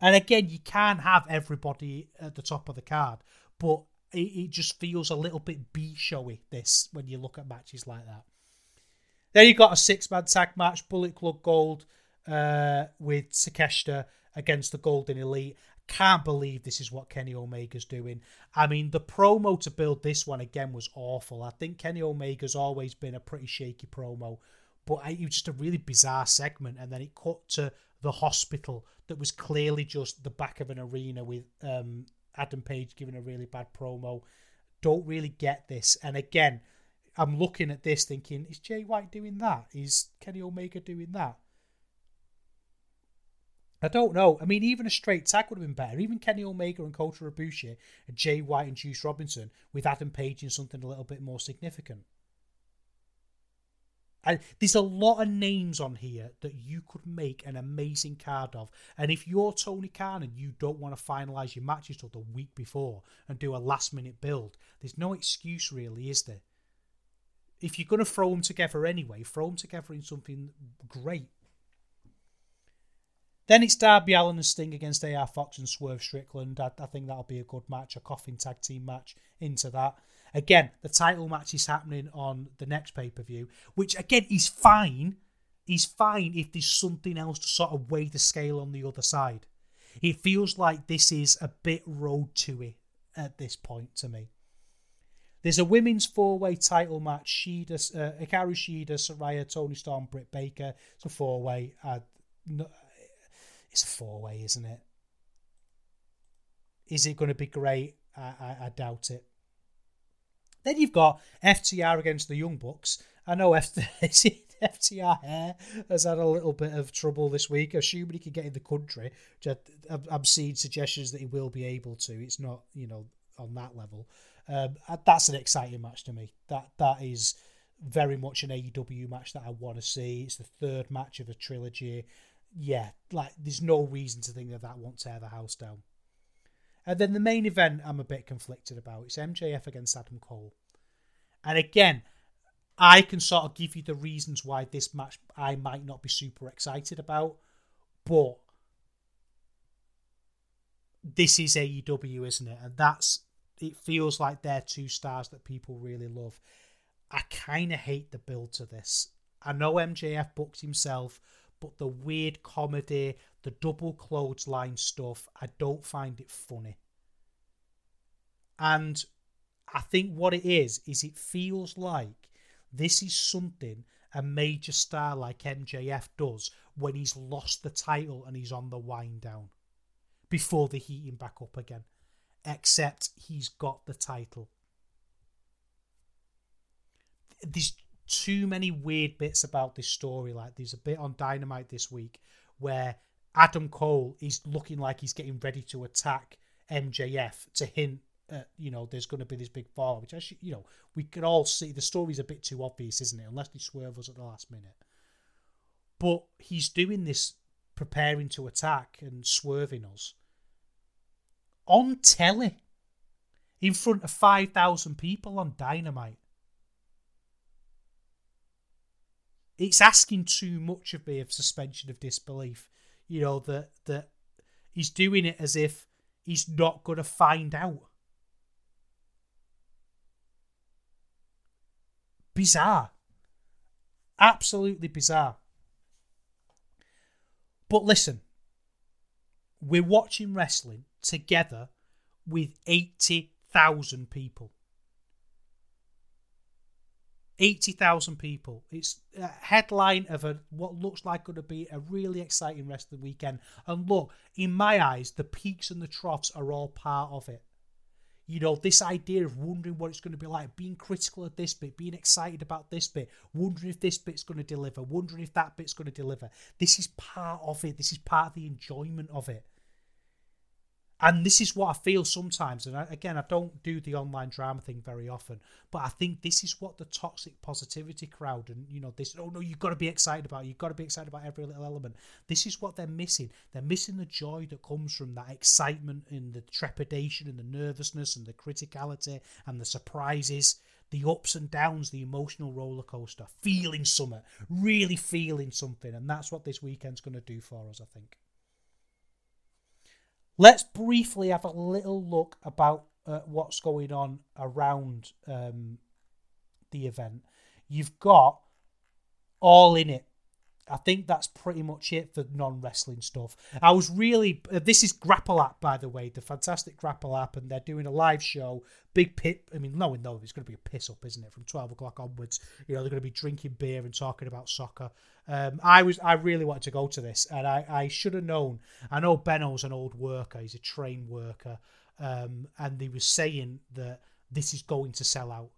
And again, you can't have everybody at the top of the card, but it, it just feels a little bit B showy, this, when you look at matches like that. Then you've got a six man tag match, Bullet Club Gold uh, with Takeshita against the Golden Elite. Can't believe this is what Kenny Omega's doing. I mean, the promo to build this one again was awful. I think Kenny Omega's always been a pretty shaky promo, but it was just a really bizarre segment. And then it cut to the hospital that was clearly just the back of an arena with um, Adam Page giving a really bad promo. Don't really get this. And again, I'm looking at this thinking, is Jay White doing that? Is Kenny Omega doing that? I don't know. I mean, even a straight tag would have been better. Even Kenny Omega and Kota Ibushi and Jay White and Juice Robinson with Adam Page in something a little bit more significant. And there's a lot of names on here that you could make an amazing card of. And if you're Tony Khan and you don't want to finalise your matches till the week before and do a last minute build, there's no excuse really, is there? If you're going to throw them together anyway, throw them together in something great. Then it's Darby Allin and Sting against AR Fox and Swerve Strickland. I, I, think that'll be a good match, a coffin tag team match into that. Again, the title match is happening on the next pay per view, which again is fine. Is fine if there's something else to sort of weigh the scale on the other side. It feels like this is a bit road to it at this point to me. There's a women's four way title match Shida, uh, Hikaru Shida, Saraya, Toni Storm, Britt Baker. It's a four way. Uh, it's a four way, isn't it? Is it going to be great? I, I, I, doubt it. Then you've got FTR against the Young Bucks. I know FTR hair has had a little bit of trouble this week, assuming he can get in the country. I'm seeing suggestions that he will be able to. It's not, you know, on that level. Um, that's an exciting match to me. That that is very much an AEW match that I want to see. It's the third match of a trilogy yeah, like there's no reason to think that that won't tear the house down. And then the main event, I'm a bit conflicted about. It's MJF against Adam Cole, and again, I can sort of give you the reasons why this match I might not be super excited about, but this is AEW, isn't it? And that's it. Feels like they're two stars that people really love. I kind of hate the build to this. I know MJF booked himself but the weird comedy, the double clothesline stuff, I don't find it funny. And I think what it is, is it feels like this is something a major star like MJF does when he's lost the title and he's on the wind down before they heat him back up again. Except he's got the title. There's too many weird bits about this story. Like there's a bit on Dynamite this week where Adam Cole is looking like he's getting ready to attack MJF to hint at, you know, there's going to be this big fall, which actually, you know, we can all see the story's a bit too obvious, isn't it? Unless they swerve us at the last minute. But he's doing this preparing to attack and swerving us on telly in front of 5,000 people on Dynamite. It's asking too much of me of suspension of disbelief. You know, that, that he's doing it as if he's not going to find out. Bizarre. Absolutely bizarre. But listen, we're watching wrestling together with 80,000 people. 80,000 people. It's a headline of a what looks like going to be a really exciting rest of the weekend. And look, in my eyes, the peaks and the troughs are all part of it. You know, this idea of wondering what it's going to be like, being critical of this bit, being excited about this bit, wondering if this bit's going to deliver, wondering if that bit's going to deliver. This is part of it. This is part of the enjoyment of it and this is what I feel sometimes. And I, again, I don't do the online drama thing very often, but I think this is what the toxic positivity crowd and you know this. Oh no, you've got to be excited about. It. You've got to be excited about every little element. This is what they're missing. They're missing the joy that comes from that excitement and the trepidation and the nervousness and the criticality and the surprises. The ups and downs, the emotional roller coaster, feeling something, really feeling something, and that's what this weekend's going to do for us, I think. Let's briefly have a little look about uh, what's going on around um, the event. You've got All In It I think that's pretty much it for non wrestling stuff. I was really. Uh, this is Grapple App, by the way, the fantastic Grapple App, and they're doing a live show. Big pit. I mean, no one it's going to be a piss up, isn't it? From 12 o'clock onwards. You know, they're going to be drinking beer and talking about soccer. Um, I was, I really wanted to go to this, and I, I should have known. I know Benno's an old worker, he's a train worker, um, and he was saying that this is going to sell out.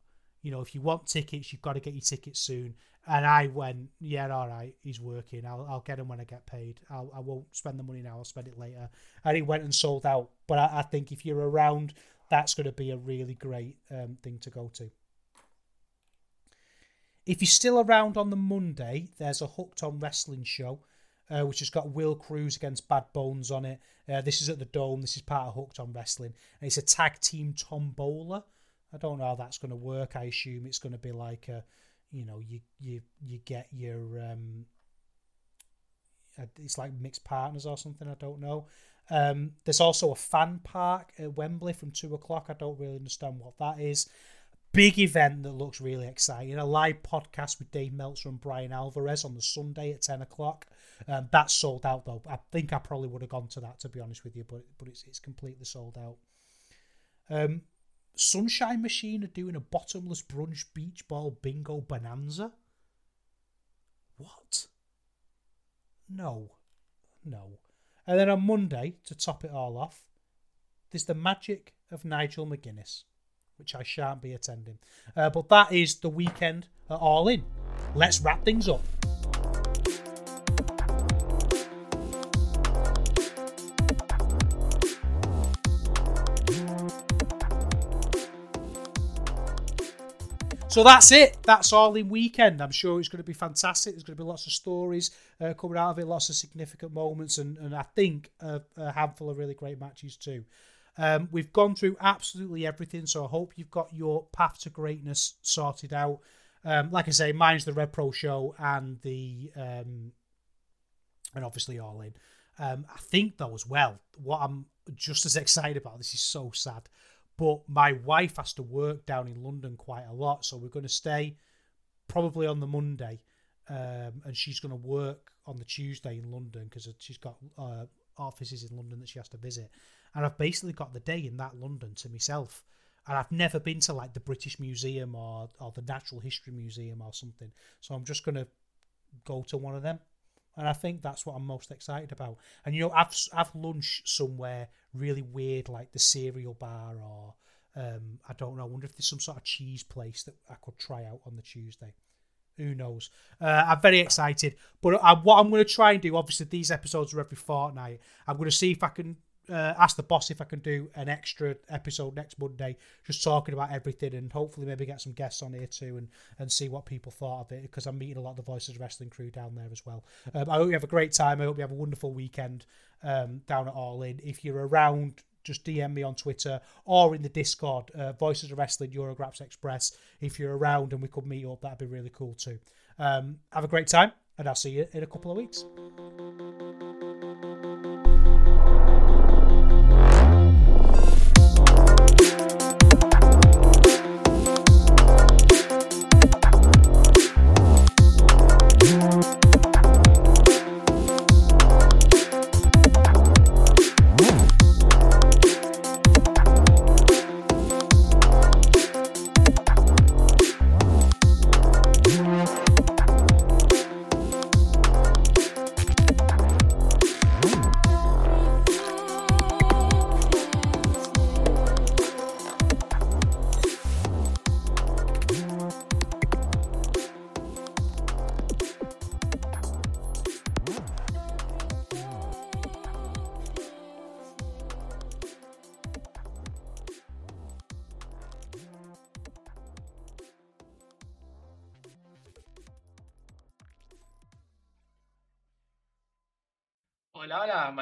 You know, if you want tickets, you've got to get your tickets soon. And I went, yeah, all right, he's working. I'll, I'll get him when I get paid. I'll, I won't spend the money now. I'll spend it later. And he went and sold out. But I, I think if you're around, that's going to be a really great um, thing to go to. If you're still around on the Monday, there's a Hooked on Wrestling show, uh, which has got Will Kroos against Bad Bones on it. Uh, this is at the Dome. This is part of Hooked on Wrestling. And it's a tag team tombola. I don't know how that's going to work. I assume it's going to be like a you know you you you get your um it's like mixed partners or something i don't know. Um there's also a fan park at wembley from two o'clock. I don't really understand what that is. Big event that looks really exciting. A live podcast with dave meltzer and Bryan alvarez on the sunday at 10 o'clock. Um, that's sold out though. I think i probably would have gone to that to be honest with you but but it's, it's completely sold out. Um Sunshine Machine are doing a bottomless brunch beach ball bingo bonanza. What? No. No. And then on Monday, to top it all off, there's the magic of Nigel McGuinness, which I shan't be attending. Uh, but that is the weekend at All In. Let's wrap things up. So that's it. That's all in weekend. I'm sure it's going to be fantastic. There's going to be lots of stories uh, coming out of it, lots of significant moments, and, and I think a, a handful of really great matches too. Um, we've gone through absolutely everything, so I hope you've got your path to greatness sorted out. Um, like I say, mine's the Rev Pro show and the um, and obviously all in. Um, I think though as well, what I'm just as excited about. This is so sad. But my wife has to work down in London quite a lot, so we're going to stay probably on the Monday, um, and she's going to work on the Tuesday in London because she's got uh, offices in London that she has to visit, and I've basically got the day in that London to myself. And I've never been to like the British Museum or or the Natural History Museum or something, so I'm just going to go to one of them and I think that's what I'm most excited about. And you know, I've I've lunch somewhere really weird, like the cereal bar, or um, I don't know. I wonder if there's some sort of cheese place that I could try out on the Tuesday. Who knows? Uh, I'm very excited. But I, what I'm going to try and do, obviously, these episodes are every fortnight. I'm going to see if I can uh, ask the boss if I can do an extra episode next Monday, just talking about everything, and hopefully maybe get some guests on here too, and and see what people thought of it because I'm meeting a lot of the Voices Wrestling crew down there as well. Um, I hope you have a great time. I hope you have a wonderful weekend um, down at All In. If you're around just DM me on Twitter or in the Discord, uh, Voices of Wrestling, Eurograps Express. If you're around and we could meet up, that'd be really cool too. Um, have a great time, and I'll see you in a couple of weeks.